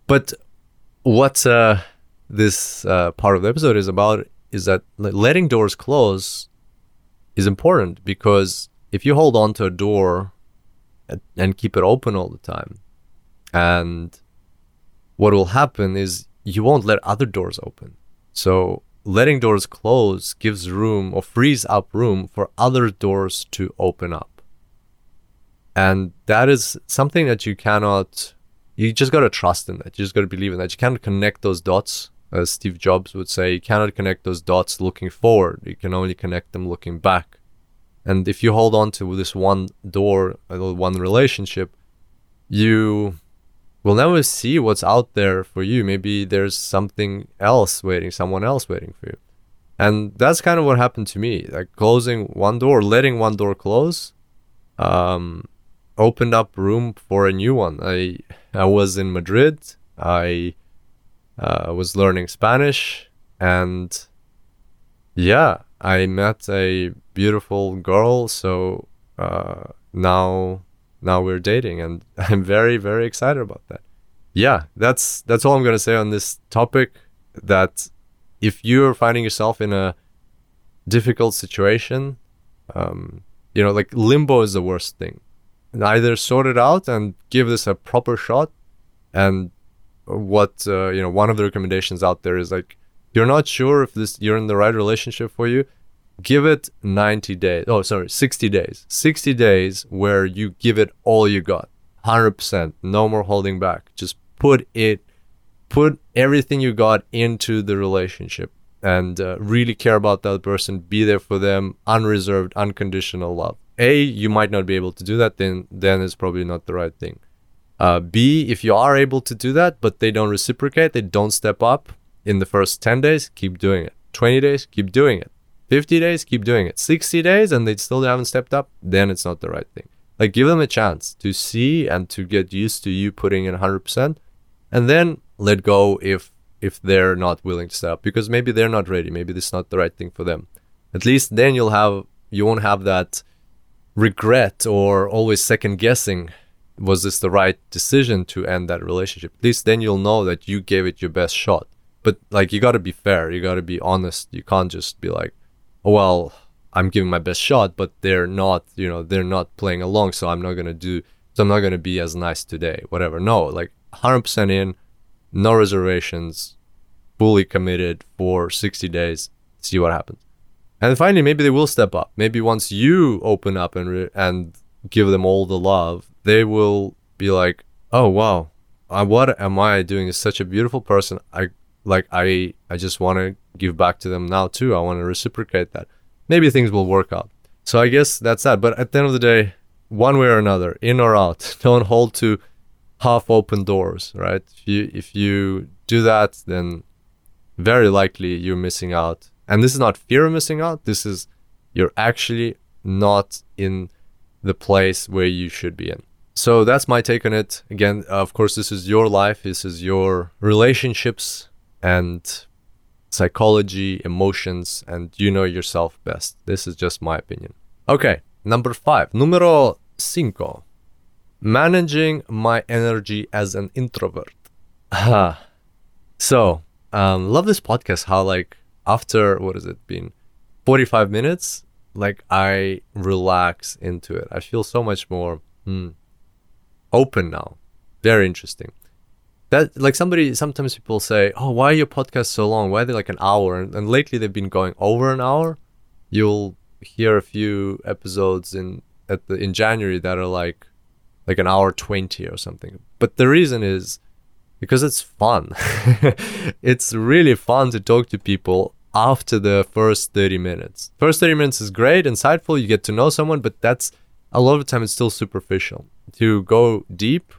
But what uh this uh, part of the episode is about is that letting doors close is important because if you hold on to a door and keep it open all the time. And what will happen is you won't let other doors open. So letting doors close gives room or frees up room for other doors to open up. And that is something that you cannot, you just got to trust in that. You just got to believe in that. You cannot connect those dots. As Steve Jobs would say, you cannot connect those dots looking forward. You can only connect them looking back. And if you hold on to this one door, uh, one relationship, you will never see what's out there for you. Maybe there's something else waiting, someone else waiting for you. And that's kind of what happened to me. Like closing one door, letting one door close, um, opened up room for a new one. I I was in Madrid. I uh, was learning Spanish, and yeah, I met a beautiful girl. So uh, now now we're dating, and I'm very very excited about that. Yeah, that's that's all I'm gonna say on this topic. That if you're finding yourself in a difficult situation, um, you know, like limbo is the worst thing. Either sort it out and give this a proper shot, and what uh, you know, one of the recommendations out there is like you're not sure if this you're in the right relationship for you give it 90 days. Oh sorry 60 days. 60 days where you give it all you got. 100% no more holding back. Just put it put everything you got into the relationship and uh, really care about that person. Be there for them. Unreserved unconditional love. A you might not be able to do that. Then then it's probably not the right thing. Uh, b if you are able to do that but they don't reciprocate they don't step up in the first 10 days keep doing it. 20 days keep doing it 50 days, keep doing it. 60 days and they still haven't stepped up, then it's not the right thing. Like give them a chance to see and to get used to you putting in 100% and then let go if if they're not willing to step up because maybe they're not ready, maybe this is not the right thing for them. At least then you'll have you won't have that regret or always second guessing was this the right decision to end that relationship. At least then you'll know that you gave it your best shot. But like you got to be fair, you got to be honest. You can't just be like well, I'm giving my best shot, but they're not, you know, they're not playing along, so I'm not gonna do, so I'm not gonna be as nice today, whatever. No, like 100% in, no reservations, fully committed for 60 days. See what happens. And finally, maybe they will step up. Maybe once you open up and re- and give them all the love, they will be like, "Oh wow, I, what am I doing? Is such a beautiful person. I like I I just want to give back to them now too. I want to reciprocate that. Maybe things will work out. So I guess that's that. But at the end of the day, one way or another, in or out, don't hold to half open doors, right? If you if you do that, then very likely you're missing out. And this is not fear of missing out. This is you're actually not in the place where you should be in. So that's my take on it. Again, of course, this is your life, this is your relationships and psychology, emotions, and you know yourself best. This is just my opinion. Okay, number five. Numero cinco. Managing my energy as an introvert. so, um, love this podcast. How, like, after what has it been? 45 minutes, like, I relax into it. I feel so much more hmm, open now. Very interesting that like somebody sometimes people say oh why are your podcasts so long? Why are they like an hour? And, and lately they've been going over an hour. You'll hear a few episodes in at the in january that are like like an hour 20 or something. But the reason is because it's fun. It's really fun to talk to people after the first 30 minutes. First 30 minutes is great insightful you get to know someone but that's a lot of the time it's still superficial. To go deep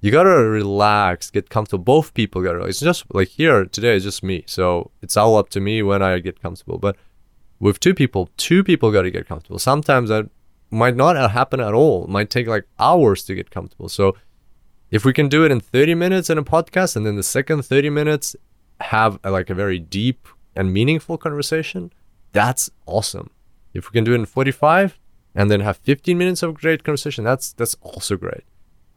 you gotta relax, get comfortable. Both people gotta. It's just like here today, it's just me. So it's all up to me when I get comfortable. But with two people, two people gotta get comfortable. Sometimes that might not happen at all. It might take like hours to get comfortable. So if we can do it in 30 minutes in a podcast, and then the second 30 minutes have a, like a very deep and meaningful conversation, that's awesome. If we can do it in 45 and then have 15 minutes of great conversation, that's that's also great.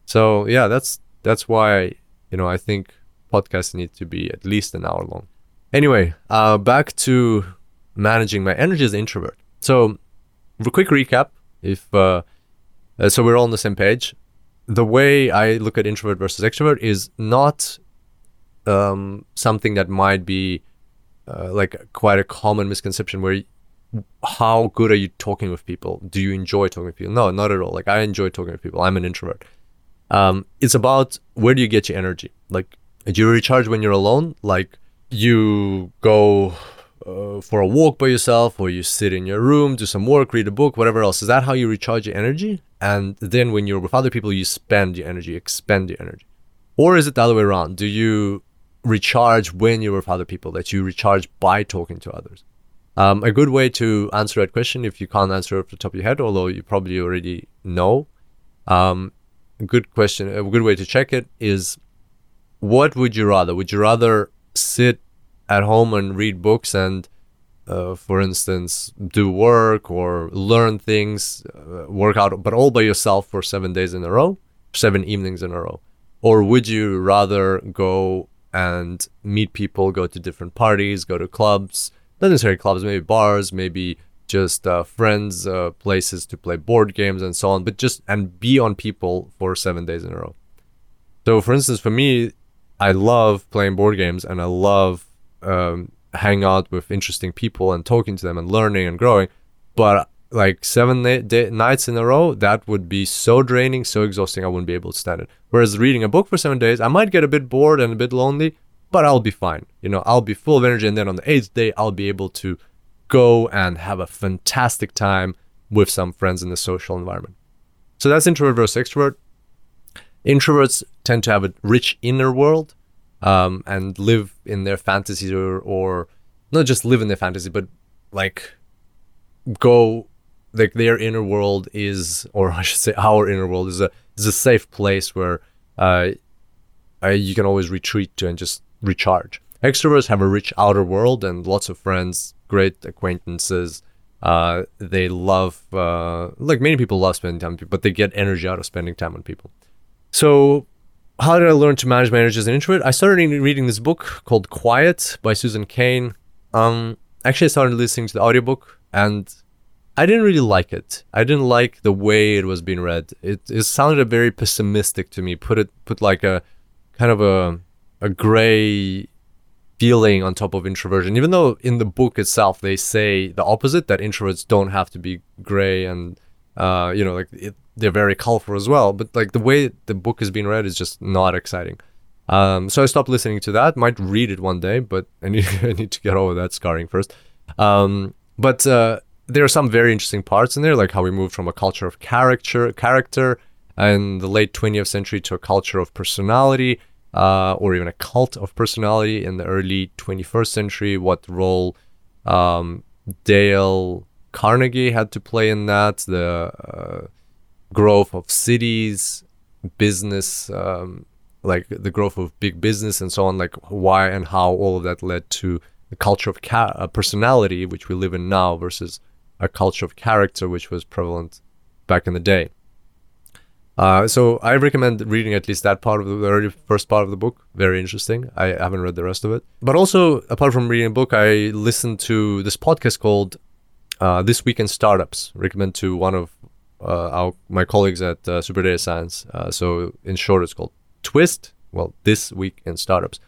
So yeah, that's that's why you know I think podcasts need to be at least an hour long. Anyway, uh, back to managing my energy as an introvert. So, a quick recap. If uh, uh, so, we're all on the same page. The way I look at introvert versus extrovert is not um, something that might be uh, like quite a common misconception where how good are you talking with people? Do you enjoy talking with people? No, not at all. Like I enjoy talking with people. I'm an introvert. Um, it's about where do you get your energy? Like, do you recharge when you're alone? Like, you go uh, for a walk by yourself, or you sit in your room, do some work, read a book, whatever else. Is that how you recharge your energy? And then when you're with other people, you spend your energy, expend your energy. Or is it the other way around? Do you recharge when you're with other people, that you recharge by talking to others? Um, a good way to answer that question, if you can't answer off the top of your head, although you probably already know, um, good question, a good way to check it is what would you rather? Would you rather sit at home and read books and, uh, for instance, do work or learn things, uh, work out, but all by yourself for seven days in a row, seven evenings in a row? Or would you rather go and meet people, go to different parties, go to clubs, not necessarily clubs, maybe bars, maybe just uh, friends, uh, places to play board games and so on, but just and be on people for seven days in a row. So, for instance, for me, I love playing board games and I love um, hanging out with interesting people and talking to them and learning and growing. But like seven day, nights in a row, that would be so draining, so exhausting. I wouldn't be able to stand it. Whereas reading a book for seven days, I might get a bit bored and a bit lonely, but I'll be fine. You know, I'll be full of energy, and then on the eighth day, I'll be able to go and have a fantastic time with some friends in the social environment. So that's introvert versus extrovert. Introverts tend to have a rich inner world um, and live in their fantasies or, or not just live in their fantasy, but like go like their inner world is, or I should say, our inner world is a is a safe place where uh, uh, you can always retreat to and just recharge. Extroverts have a rich outer world and lots of friends, great acquaintances. Uh, they love, uh, like many people love spending time with people, but they get energy out of spending time on people. So, how did I learn to manage my energy as an introvert? I started reading this book called Quiet by Susan Cain. Um, actually, I started listening to the audiobook and I didn't really like it. I didn't like the way it was being read. It, it sounded very pessimistic to me. Put it put like a kind of a a gray feeling on top of introversion. Even though in the book itself they say the opposite that introverts don't have to be gray and uh, you know like it, they're very colorful as well. But like the way the book is being read is just not exciting. Um, so i stopped listening to that. Might read it one day but i need, I need to get over that scarring first. Um, but uh, there are some very interesting parts in there like how we moved from a culture of character character in the late 20th century to a culture of personality uh, or even a cult of personality in the early 21st century, what role um, Dale Carnegie had to play in that, the uh, growth of cities, business, um, like the growth of big business and so on, like why and how all of that led to the culture of ca- uh, personality, which we live in now, versus a culture of character, which was prevalent back in the day. Uh, so I recommend reading at least that part of the very first part of the book. Very interesting. I haven't read the rest of it. But also, apart from reading a book, I listened to this podcast called uh, "This Week in Startups." Recommend to one of uh, our my colleagues at uh, Super Data Science. Uh, so in short, it's called Twist. Well, this week in startups.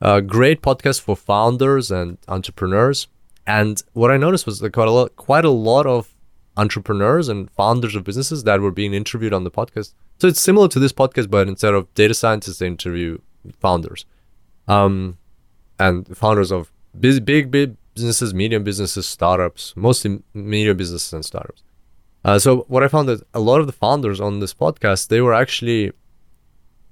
A great podcast for founders and entrepreneurs. And what I noticed was quite a lot, quite a lot of entrepreneurs and founders of businesses that were being interviewed on the podcast. So it's similar to this podcast, but instead of data scientists, they interview founders, um, and founders of big, big, big businesses, medium businesses, startups, mostly medium businesses and startups. Uh, so what I found that a lot of the founders on this podcast, they were actually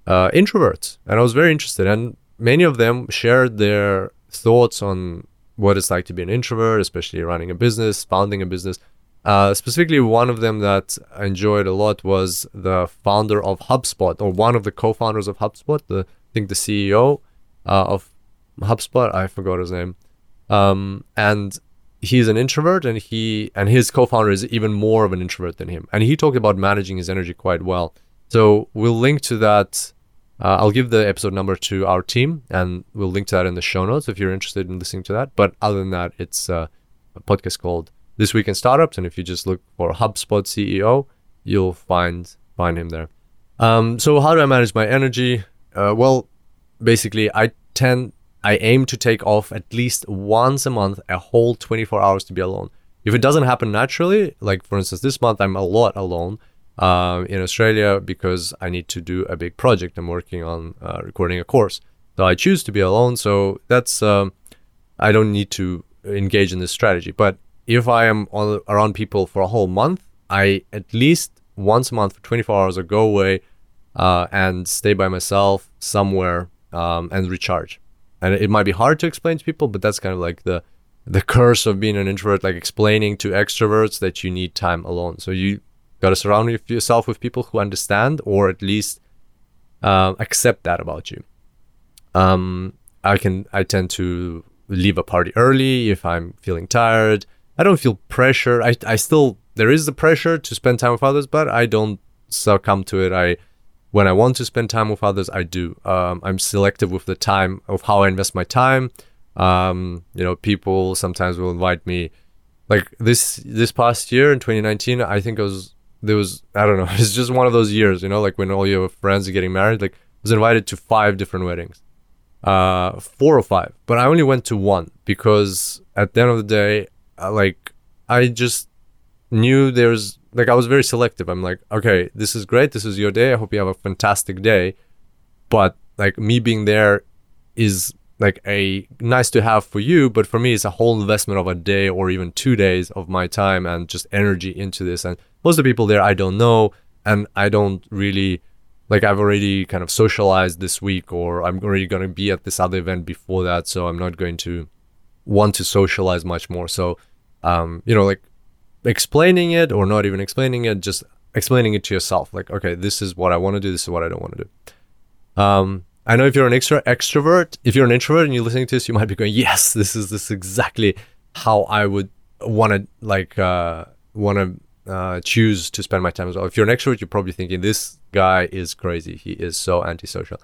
uh, introverts, and I was very interested. And many of them shared their thoughts on what it's like to be an introvert, especially running a business, founding a business. Uh, specifically, one of them that I enjoyed a lot was the founder of HubSpot, or one of the co-founders of HubSpot. The I think the CEO uh, of HubSpot. I forgot his name. Um, and he's an introvert, and he and his co-founder is even more of an introvert than him. And he talked about managing his energy quite well. So we'll link to that. Uh, I'll give the episode number to our team, and we'll link to that in the show notes if you're interested in listening to that. But other than that, it's uh, a podcast called this week in startups, and if you just look for HubSpot CEO, you'll find find him there. Um, so how do I manage my energy? Uh, well, basically, I tend I aim to take off at least once a month, a whole 24 hours to be alone. If it doesn't happen naturally, like for instance, this month I'm a lot alone uh, in Australia because I need to do a big project. I'm working on uh, recording a course, so I choose to be alone. So that's um, I don't need to engage in this strategy. But if I am on, around people for a whole month, I at least once a month for 24 hours I go away uh, and stay by myself somewhere um, and recharge. And it might be hard to explain to people, but that's kind of like the the curse of being an introvert, like explaining to extroverts that you need time alone. So you got to surround yourself with people who understand or at least uh, accept that about you. Um, I can I tend to leave a party early if I'm feeling tired. I don't feel pressure. I, I still there is the pressure to spend time with others, but I don't succumb to it. I when I want to spend time with others, I do. Um, I'm selective with the time of how I invest my time. Um, you know, people sometimes will invite me. Like this this past year in 2019, I think it was there was I don't know. It's just one of those years, you know, like when all your friends are getting married. Like I was invited to five different weddings, uh, four or five, but I only went to one because at the end of the day, like I just knew there's like I was very selective. I'm like, okay, this is great. This is your day. I hope you have a fantastic day. But like me being there is like a nice to have for you, but for me it's a whole investment of a day or even two days of my time and just energy into this. And most of the people there I don't know and I don't really like I've already kind of socialized this week or I'm already going to be at this other event before that, so I'm not going to want to socialize much more. So, um, you know, like explaining it or not even explaining it, just explaining it to yourself. Like, okay, this is what I want to do. This is what I don't want to do. Um, I know if you're an extra extrovert, if you're an introvert and you're listening to this, you might be going, yes, this is this is exactly how I would want to like uh, want to uh, choose to spend my time as well. If you're an extrovert, you're probably thinking this guy is crazy. He is so antisocial.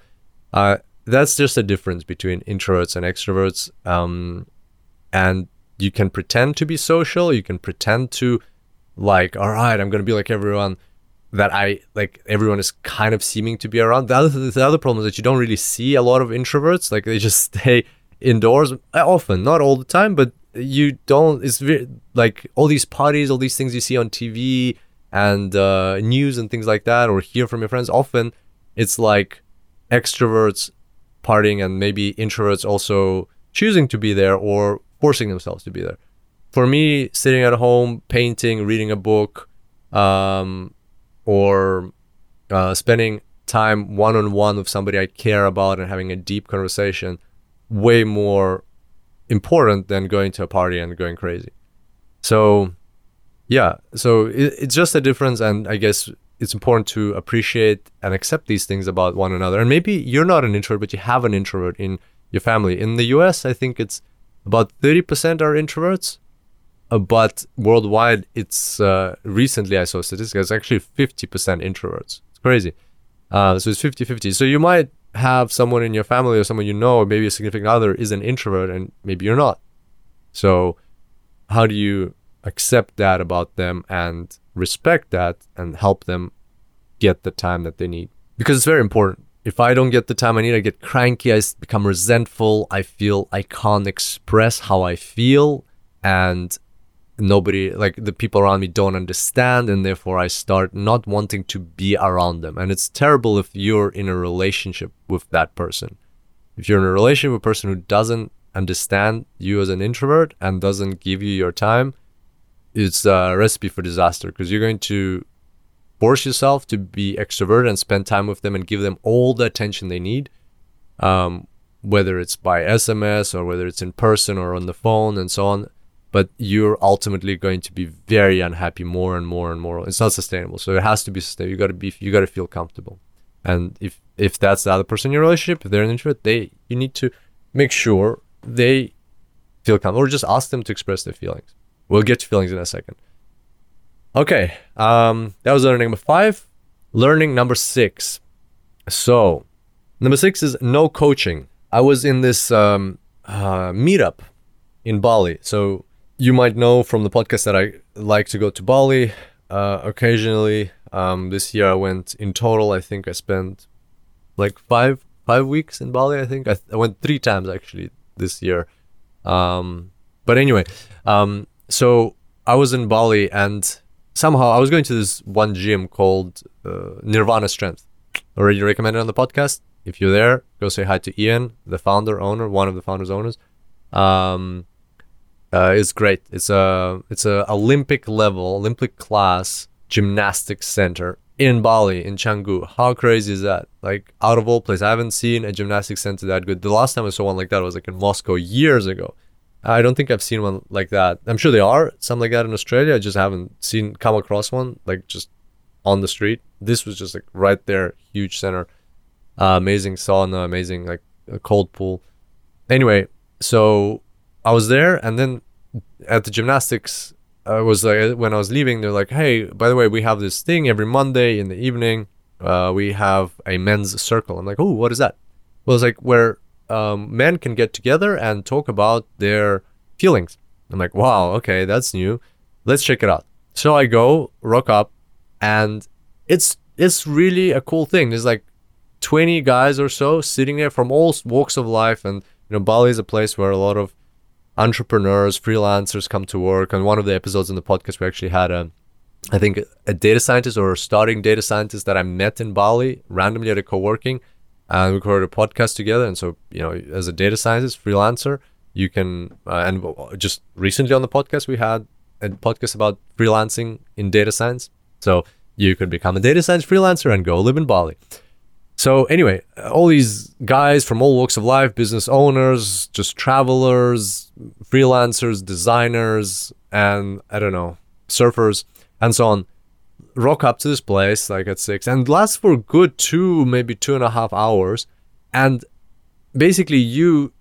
Uh, that's just a difference between introverts and extroverts. Um, and you can pretend to be social you can pretend to like all right i'm gonna be like everyone that i like everyone is kind of seeming to be around. The other, the other problem is that you don't really see a lot of introverts like they just stay indoors uh, often not all the time but you don't it's very, like all these parties all these things you see on tv and uh, news and things like that or hear from your friends often it's like extroverts partying and maybe introverts also choosing to be there or forcing themselves to be there. For me, sitting at home, painting, reading a book, um, or uh, spending time one on one with somebody I care about and having a deep conversation, way more important than going to a party and going crazy. So yeah, so it, it's just a difference, and I guess it's important to appreciate and accept these things about one another. And maybe you're not an introvert, but you have an introvert in your family. In the US, I think it's about 30% are introverts, uh, but worldwide, it's uh, recently I saw statistics, it's actually 50% introverts. It's crazy. Uh, so it's 50 50. So you might have someone in your family or someone you know, or maybe a significant other is an introvert, and maybe you're not. So, how do you accept that about them and respect that and help them get the time that they need? Because it's very important. If I don't get the time I need, I get cranky, I become resentful, I feel I can't express how I feel, and nobody like the people around me don't understand and therefore i start not wanting to be around them. And it's terrible if you're in a relationship with that person. If you're in a relationship with a person who doesn't understand you as an introvert and doesn't give you your time it's a recipe for disaster because you're going to force yourself to be extroverted and spend time with them and give them all the attention they need um, whether it's by sms or whether it's in person or on the phone and so on but you're ultimately going to be very unhappy more and more and more. It's not sustainable. So it has to be sustainable. You got to be you got to feel comfortable. And if if that's the other person in your relationship, if they're an introvert, they you need to make sure they feel comfortable or just ask them to express their feelings. We'll get to feelings in a second. Okay, um, that was learning number five. Learning number six. So, number six is no coaching. I was in this um, uh, meetup in Bali. So you might know from the podcast that I like to go to Bali uh, occasionally. Um, this year I went in total. I think I spent like five five weeks in Bali. I think I, th- I went three times actually this year. Um, but anyway, um, so I was in Bali and somehow I was going to this one gym called uh, Nirvana Strength. Already recommended on the podcast. If you're there, go say hi to Ian, the founder, owner, one of the founders, owners. Um, uh, it's great. It's a it's a Olympic level, Olympic class gymnastics center in Bali, in Canggu. How crazy is that? Like out of all places, I haven't seen a gymnastics center that good. The last time I saw one like that was like in Moscow years ago. I don't think I've seen one like that. I'm sure they are some like that in Australia. I just haven't seen come across one like just on the street. This was just like right there, huge center, uh, amazing sauna, amazing like a cold pool. Anyway, so I was there, and then at the gymnastics, I was like, when I was leaving, they're like, "Hey, by the way, we have this thing every Monday in the evening. Uh, we have a men's circle." I'm like, "Oh, what is that?" Well, it's like where um, men can get together and talk about their feelings. I'm like, "Wow, okay, that's new. Let's check it out." So I go, rock up, and it's it's really a cool thing. There's like 20 guys or so sitting there from all walks of life, and you know, Bali is a place where a lot of entrepreneurs, freelancers come to work. And one of the episodes in the podcast, we actually had a, I think, a data scientist or a starting data scientist that I met in Bali randomly at a co-working, and we recorded a podcast together. And so, you know, as a data scientist, freelancer, you can, uh, and just recently on the podcast, we had a podcast about freelancing in data science. So you could become a data science freelancer and go live in Bali. So anyway, all these guys from all walks of life, business owners, just travelers, freelancers, designers, and I don't know, surfers, and so on, rock up to this place like at six and lasts for good two, maybe two and a half hours. And basically you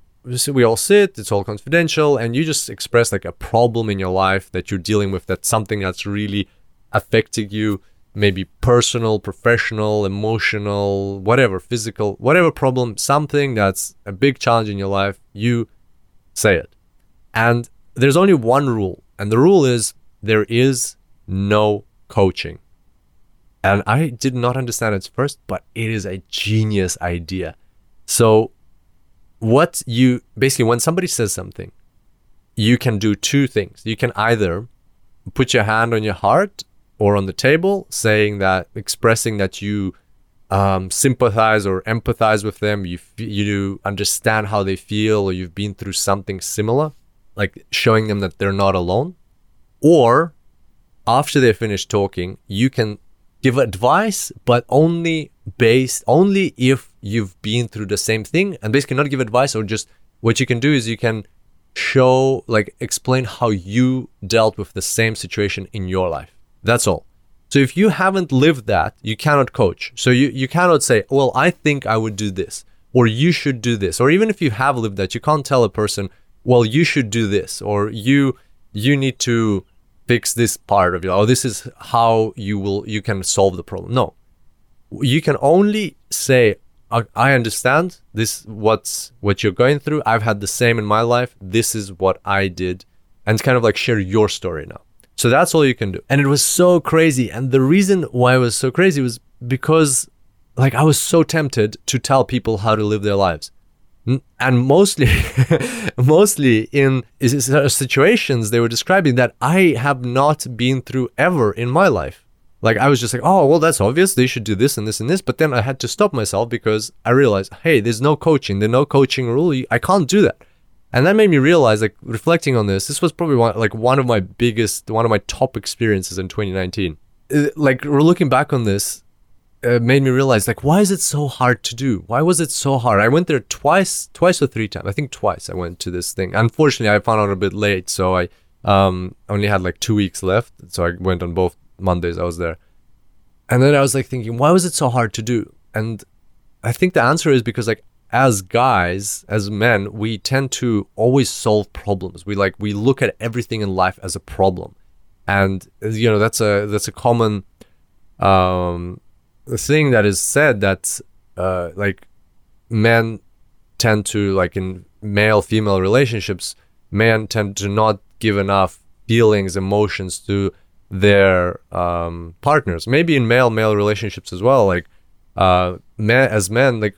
we all sit, it's all confidential, and you just express like a problem in your life that you're dealing with, that's something that's really affecting you maybe personal, professional, emotional, whatever, physical, whatever problem, something that's a big challenge in your life, you say it. And there's only one rule, and the rule is there is no coaching. And I did not understand it first, but it is a genius idea. So, what you basically, when somebody says something, you can do two things. You can either put your hand on your heart or on the table saying that expressing that you um, sympathize or empathize with them you you understand how they feel or you've been through something similar like showing them that they're not alone or after they finish talking you can give advice but only based only if you've been through the same thing and basically not give advice or just what you can do is you can show, like, explain how you dealt with the same situation in your life. That's all. So if you haven't lived that, you cannot coach. So you, you cannot say, well, I think I would do this, or you should do this. Or even if you have lived that, you can't tell a person, well, you should do this, or you you need to fix this part of it, or oh, this is how you will you can solve the problem. No. You can only say, I understand this what's what you're going through. I've had the same in my life. This is what I did. And kind of like share your story now. So that's all you can do. And it was so crazy. And the reason why it was so crazy was because like I was so tempted to tell people how to live their lives. And mostly, mostly in situations they were describing that I have not been through ever in my life. Like I was just like, oh, well, that's obvious. They should do this and this and this. But then I had to stop myself because I realized, hey, there's no coaching. There's no coaching rule. I can't do that. And that made me realize, like reflecting on this, this was probably one, like one of my biggest, one of my top experiences in 2019. It, uh, like looking back on this, it made me realize, like, why is it so hard to do? Why was it so hard? I went there twice, twice or three times. I think twice I went to this thing. Unfortunately, I found out a bit late, so I um only had like two weeks left. So I went on both Mondays I was there. And then I was like thinking, why was it so hard to do? And I think the answer is because like as guys, as men, we tend to always solve problems. We like we look at everything in life as a problem. And you know, that's a that's a common um thing that is said that uh like men tend to like in male female relationships, men tend to not give enough feelings, emotions to their um, partners. Maybe in male male relationships as well. Like uh, men as men, like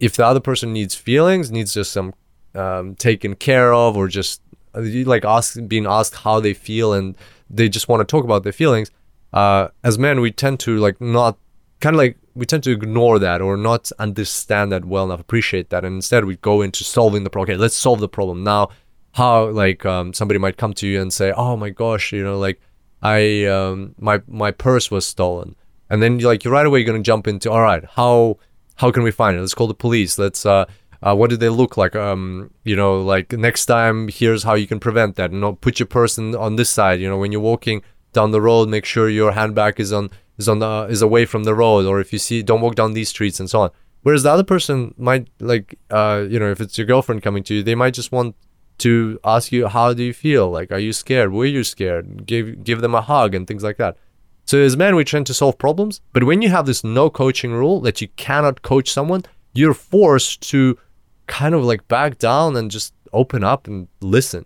if the other person needs feelings, needs just some um, taken care of, or just uh, like ask being asked how they feel, and they just want to talk about their feelings. Uh, as men, we tend to like not kind of like we tend to ignore that or not understand that well enough, appreciate that, and instead we go into solving the problem. Okay, let's solve the problem now. How like um, somebody might come to you and say, "Oh my gosh, you know, like I um, my my purse was stolen, and then you're like you're right away you're gonna jump into all right how how can we find it? Let's call the police. Let's uh, uh what do they look like? Um, you know, like next time here's how you can prevent that. You know, put your person on this side. You know, when you're walking down the road, make sure your handbag is on is on the is away from the road, or if you see, don't walk down these streets and so on. Whereas the other person might like, uh, you know, if it's your girlfriend coming to you, they might just want to ask you how do you feel? Like are you scared? Were you scared? Give give them a hug and things like that. So as men we tend to solve problems but when you have this no coaching rule that you cannot coach someone you're forced to kind of like back down and just open up and listen.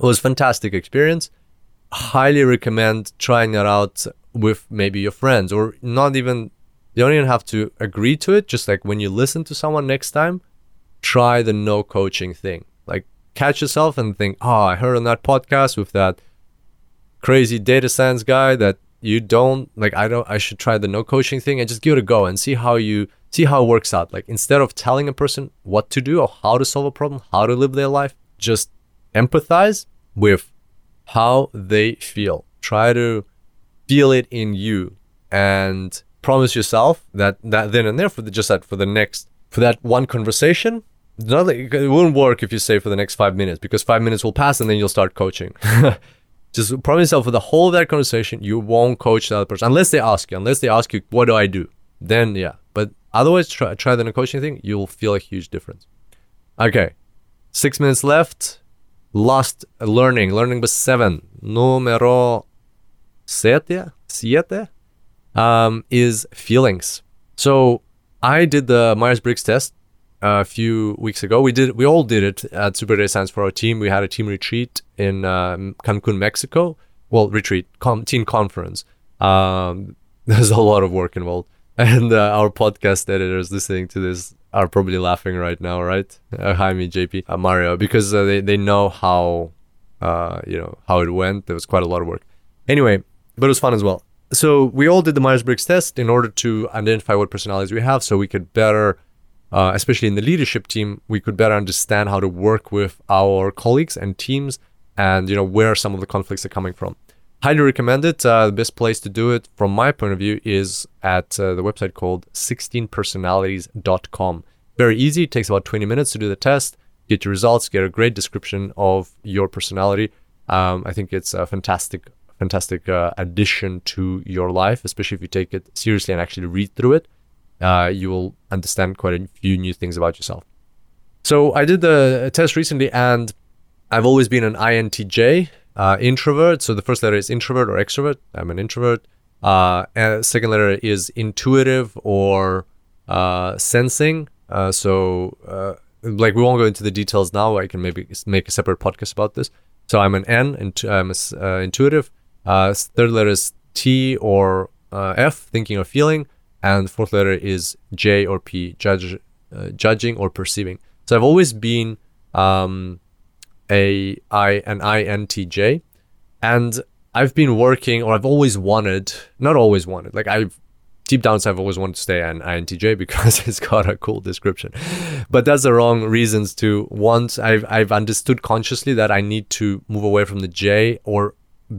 It was fantastic experience. Highly recommend trying it out with maybe your friends or not even you don't even have to agree to it just like when you listen to someone next time try the no coaching thing like catch yourself and think, oh, I heard on that podcast with that crazy data science guy that you don't like I don't I should try the no coaching thing and just give it a go and see how you see how it works out. Like instead of telling a person what to do or how to solve a problem, how to live their life, just empathize with how they feel. Try to feel it in you and promise yourself that that then and there for the, just that for the next for that one conversation not it won't work if you say for the next five minutes because five minutes will pass and then you'll start coaching. Just promise yourself for the whole of that conversation, you won't coach the other person unless they ask you. Unless they ask you, "What do I do?" Then yeah. But otherwise, try try the coaching thing. You'll feel a huge difference. Okay, six minutes left. Last learning, learning number seven, numero siete, siete, um, is feelings. So I did the Myers Briggs test a few weeks ago. We did we all did it at Super Data Science for our team. We had a team retreat in uh, Cancun, Mexico. Well, retreat com- team conference. Um, there's a lot of work involved, and uh, our podcast editors listening to this are probably laughing right now, right? Uh, hi, me, JP, uh, Mario, because uh, they they know how uh, you know how it went. There was quite a lot of work. Anyway, but it was fun as well. So we all did the Myers Briggs test in order to identify what personalities we have, so we could better uh, especially in the leadership team, we could better understand how to work with our colleagues and teams and you know where some of the conflicts are coming from. Highly recommend it. Uh, the best place to do it, from my point of view, is at uh, the website called 16personalities.com. Very easy. It takes about 20 minutes to do the test. get your results, get a great description of your personality. Um, I think it's a fantastic, fantastic uh, addition to your life, especially if you take it seriously and actually read through it. Uh, you will understand quite a few new things about yourself. So I did the test recently, and I've always been an INTJ uh, introvert. So the first letter is introvert or extrovert. I'm an introvert. Uh, and second letter is intuitive or uh, sensing. Uh, so like we won't go into the details now. I can maybe make a separate podcast about this. So I'm an N, and I'm a, uh, intuitive. Uh, third letter is T or uh, F, thinking or feeling, and fourth letter is J or P, judge, uh, judging or perceiving. So I've always been um, a I an INTJ, and I've been working, or I've always wanted, not always wanted, like I've deep down I've always wanted to stay an INTJ because it's got a cool description. But that's the wrong reasons to want. I've I've understood consciously that I need to move away from the J or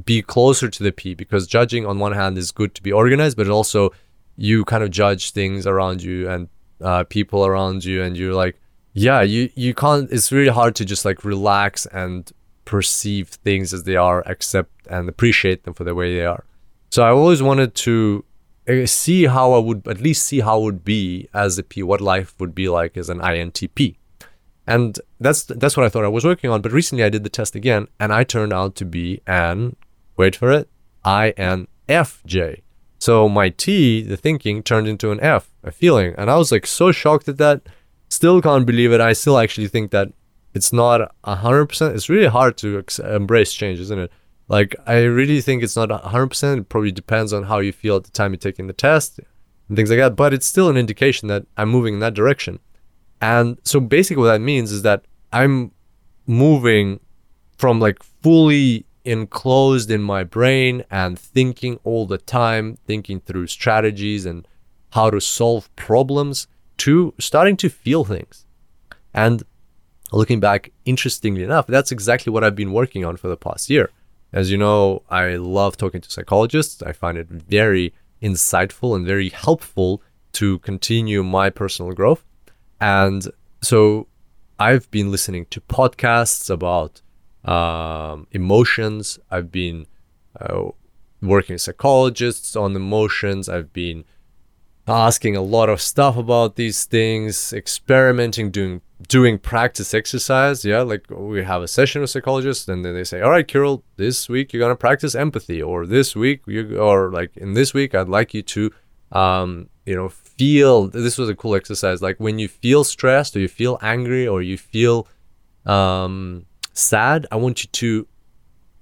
be closer to the P because judging on one hand is good to be organized, but also you kind of judge things around you and uh, people around you, and you're like, yeah, you you can't. It's really hard to just like relax and perceive things as they are, accept and appreciate them for the way they are. So I always wanted to uh, see how I would at least see how it would be as a P, what life would be like as an INTP. And that's that's what I thought I was working on. But recently I did the test again and I turned out to be an wait for it, INFJ. So my T, the thinking, turned into an F, a feeling. And I was like so shocked at that. Still can't believe it. I still actually think that it's not 100%. It's really hard to embrace change, isn't it? Like, I really think it's not 100%. It probably depends on how you feel at the time you're taking the test and things like that. But it's still an indication that I'm moving in that direction. And so basically, what that means is that I'm moving from like fully enclosed in my brain and thinking all the time, thinking through strategies and how to solve problems to starting to feel things. And looking back, interestingly enough, that's exactly what I've been working on for the past year. As you know, I love talking to psychologists. I find it very insightful and very helpful to continue my personal growth. And so I've been listening to podcasts about um, emotions. I've been uh, working with psychologists on emotions. I've been asking a lot of stuff about these things, experimenting, doing doing practice exercise. Yeah, like we have a session with psychologists, and then they say, "All right, Kirill, this week you're gonna practice empathy, or this week you, or like in this week, I'd like you to, um, you know, feel." This was a cool exercise. Like when you feel stressed, or you feel angry, or you feel um, sad, I want you to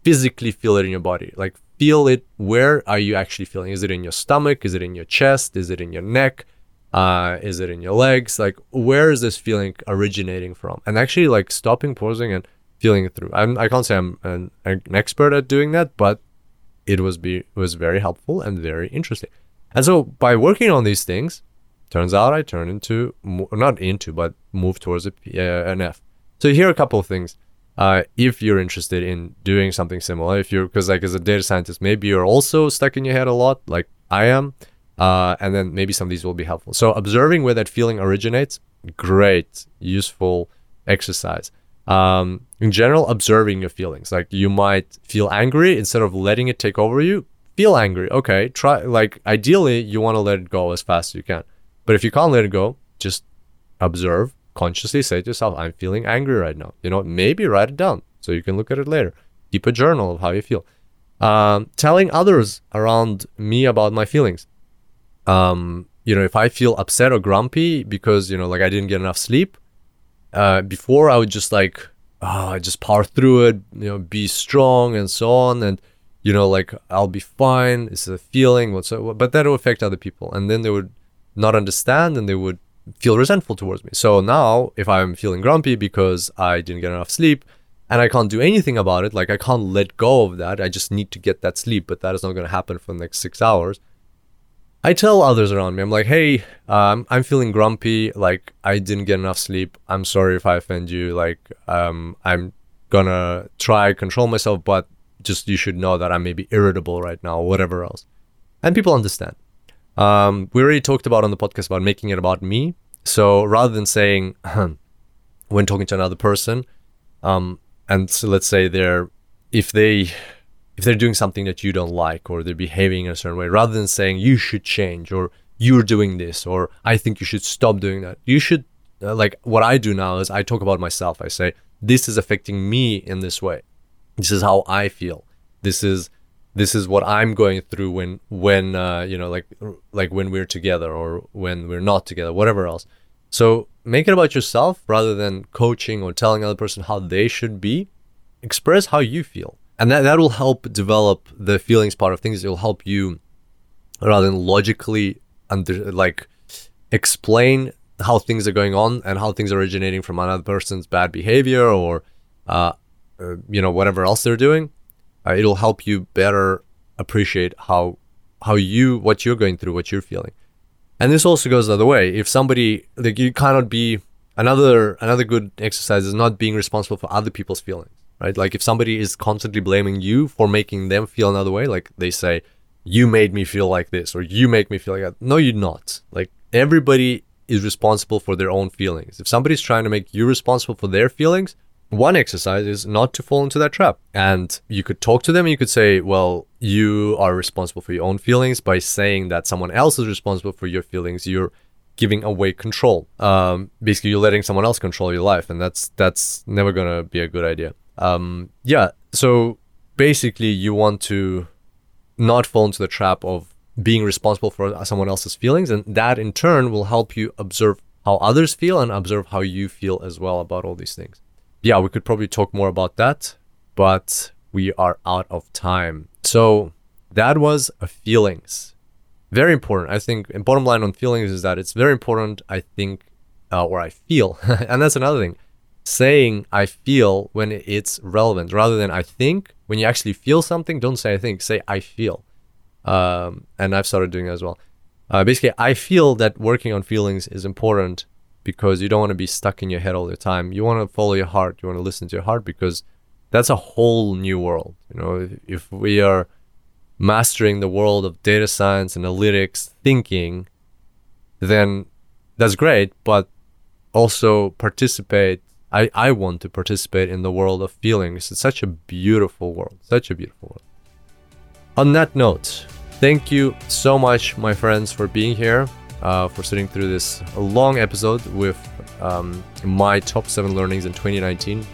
physically feel it in your body. Like feel it. Where are you actually feeling? Is it in your stomach? Is it in your chest? Is it in your neck? Uh, is it in your legs? Like, where is this feeling originating from? And actually, like, stopping, pausing, and feeling it through. I'm, I can't say I'm an, an expert at doing that, but it was be was very helpful and very interesting. And so, by working on these things, turns out I turn into not into, but move towards a, uh, an F. So here are a couple of things uh, if you're interested in doing something similar. If you're, because like as a data scientist, maybe you're also stuck in your head a lot, like I am. Uh, and then maybe some of these will be helpful. So observing where that feeling originates, great, useful exercise. Um, in general, observing your feelings. Like you might feel angry instead of letting it take over you. Feel angry. Okay, try. Like ideally, you want to let it go as fast as you can. But if you can't let it go, just observe consciously say to yourself, I'm feeling angry right now. You know, maybe write it down so you can look at it later. Keep a journal of how you feel. Um, telling others around me about my feelings. Um, you know, if I feel upset or grumpy because, you know, like I didn't get enough sleep, uh, before I would just like, I just power through it, you know, be strong and so on. And, you know, like I'll be fine. It's a feeling, whatsoever. But that will affect other people. And then they would not understand and they would feel resentful towards me. So now, if I'm feeling grumpy because I didn't get enough sleep and I can't do anything about it, like I can't let go of that, I just need to get that sleep, but that is not going to happen for the next six hours. I tell others around me, I'm like, hey, um, I'm feeling grumpy. Like, I didn't get enough sleep. I'm sorry if I offend you. Like, um, I'm gonna try control myself, but just you should know that I may be irritable right now, or whatever else. And people understand. Um, we already talked about on the podcast about making it about me. So rather than saying, when talking to another person. Um, and so let's say they're if they if they're doing something that you don't like or they're behaving in a certain way, rather than saying you should change or you're doing this or I think you should stop doing that, you should uh, like what I do now is I talk about myself. I say this is affecting me in this way. This is how I feel. This is this is what I'm going through when when uh, you know like like when we're together or when we're not together, whatever else. So make it about yourself rather than coaching or telling another person how they should be. Express how you feel, and that that will help develop the feelings part of things. It will help you rather than logically under like explain how things are going on and how things are originating from another person's bad behavior or uh, uh, you know whatever else they're doing uh, it'll help you better appreciate how how you what you're going through what you're feeling. And this also goes the other way. If somebody like you cannot be another another good exercise is not being responsible for other people's feelings right? Like if somebody is constantly blaming you for making them feel another way like they say you made me feel like this or you make me feel like that. No you're not. Like everybody is responsible for their own feelings. If somebody's trying to make you responsible for their feelings, one exercise is not to fall into that trap. And you could talk to them and you could say, well, you are responsible for your own feelings by saying that someone else is responsible for your feelings. You're giving away control. Um, basically, you're letting someone else control your life, and that's that's never gonna be a good idea. Um, yeah. So basically, you want to not fall into the trap of being responsible for someone else's feelings. And that in turn will help you observe how others feel and observe how you feel as well about all these things. Yeah, we could probably talk more about that, but we are out of time. So that was a feelings. Very important. I think, and bottom line on feelings is that it's very important, I think, uh, or I feel. and that's another thing. Saying I feel when it's relevant rather than I think. When you actually feel something, don't say I think, say I feel um, and I've started doing that as well. Uh, basically, I feel that working on feelings is important because you don't want to be stuck in your head all the time. You want to follow your heart. You want to listen to your heart because that's a whole new world. You know, if, if we are mastering the world of data science, analytics, thinking, then that's great. But also participate. I, I want to participate in the world of feelings. It's such a beautiful world. Such a beautiful world. On that note, Thank you so much, my friends, for being here, uh, for sitting through this long episode with um, my top seven learnings in 2019.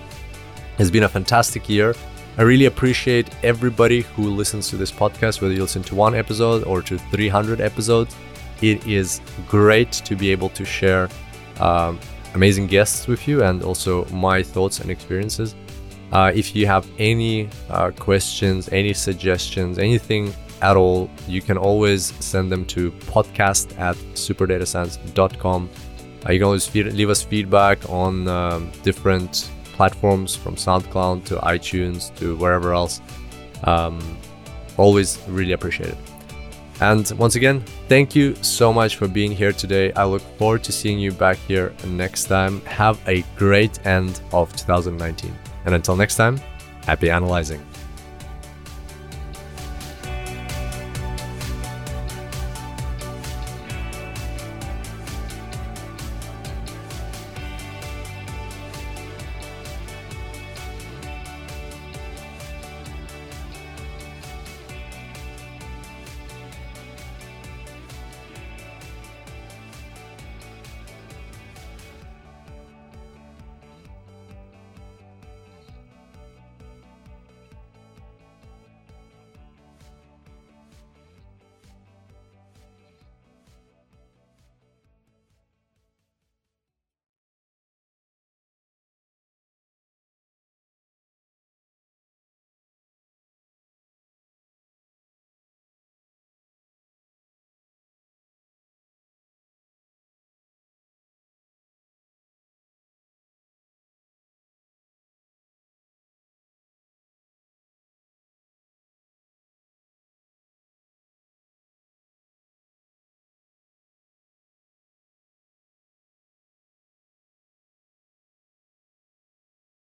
It's been a fantastic year. I really appreciate everybody who listens to this podcast, whether you listen to one episode or to 300 episodes. It is great to be able to share um, amazing guests with you and also my thoughts and experiences. Uh, if you have any uh, questions, any suggestions, anything at all, you can always send them to podcast at superdatascience.com. Uh, you can always feed, leave us feedback on um, different platforms from SoundCloud to iTunes to wherever else. Um, always really appreciate it. And once again, thank you so much for being here today. I look forward to seeing you back here next time. Have a great end of 2019. And until next time, happy analyzing.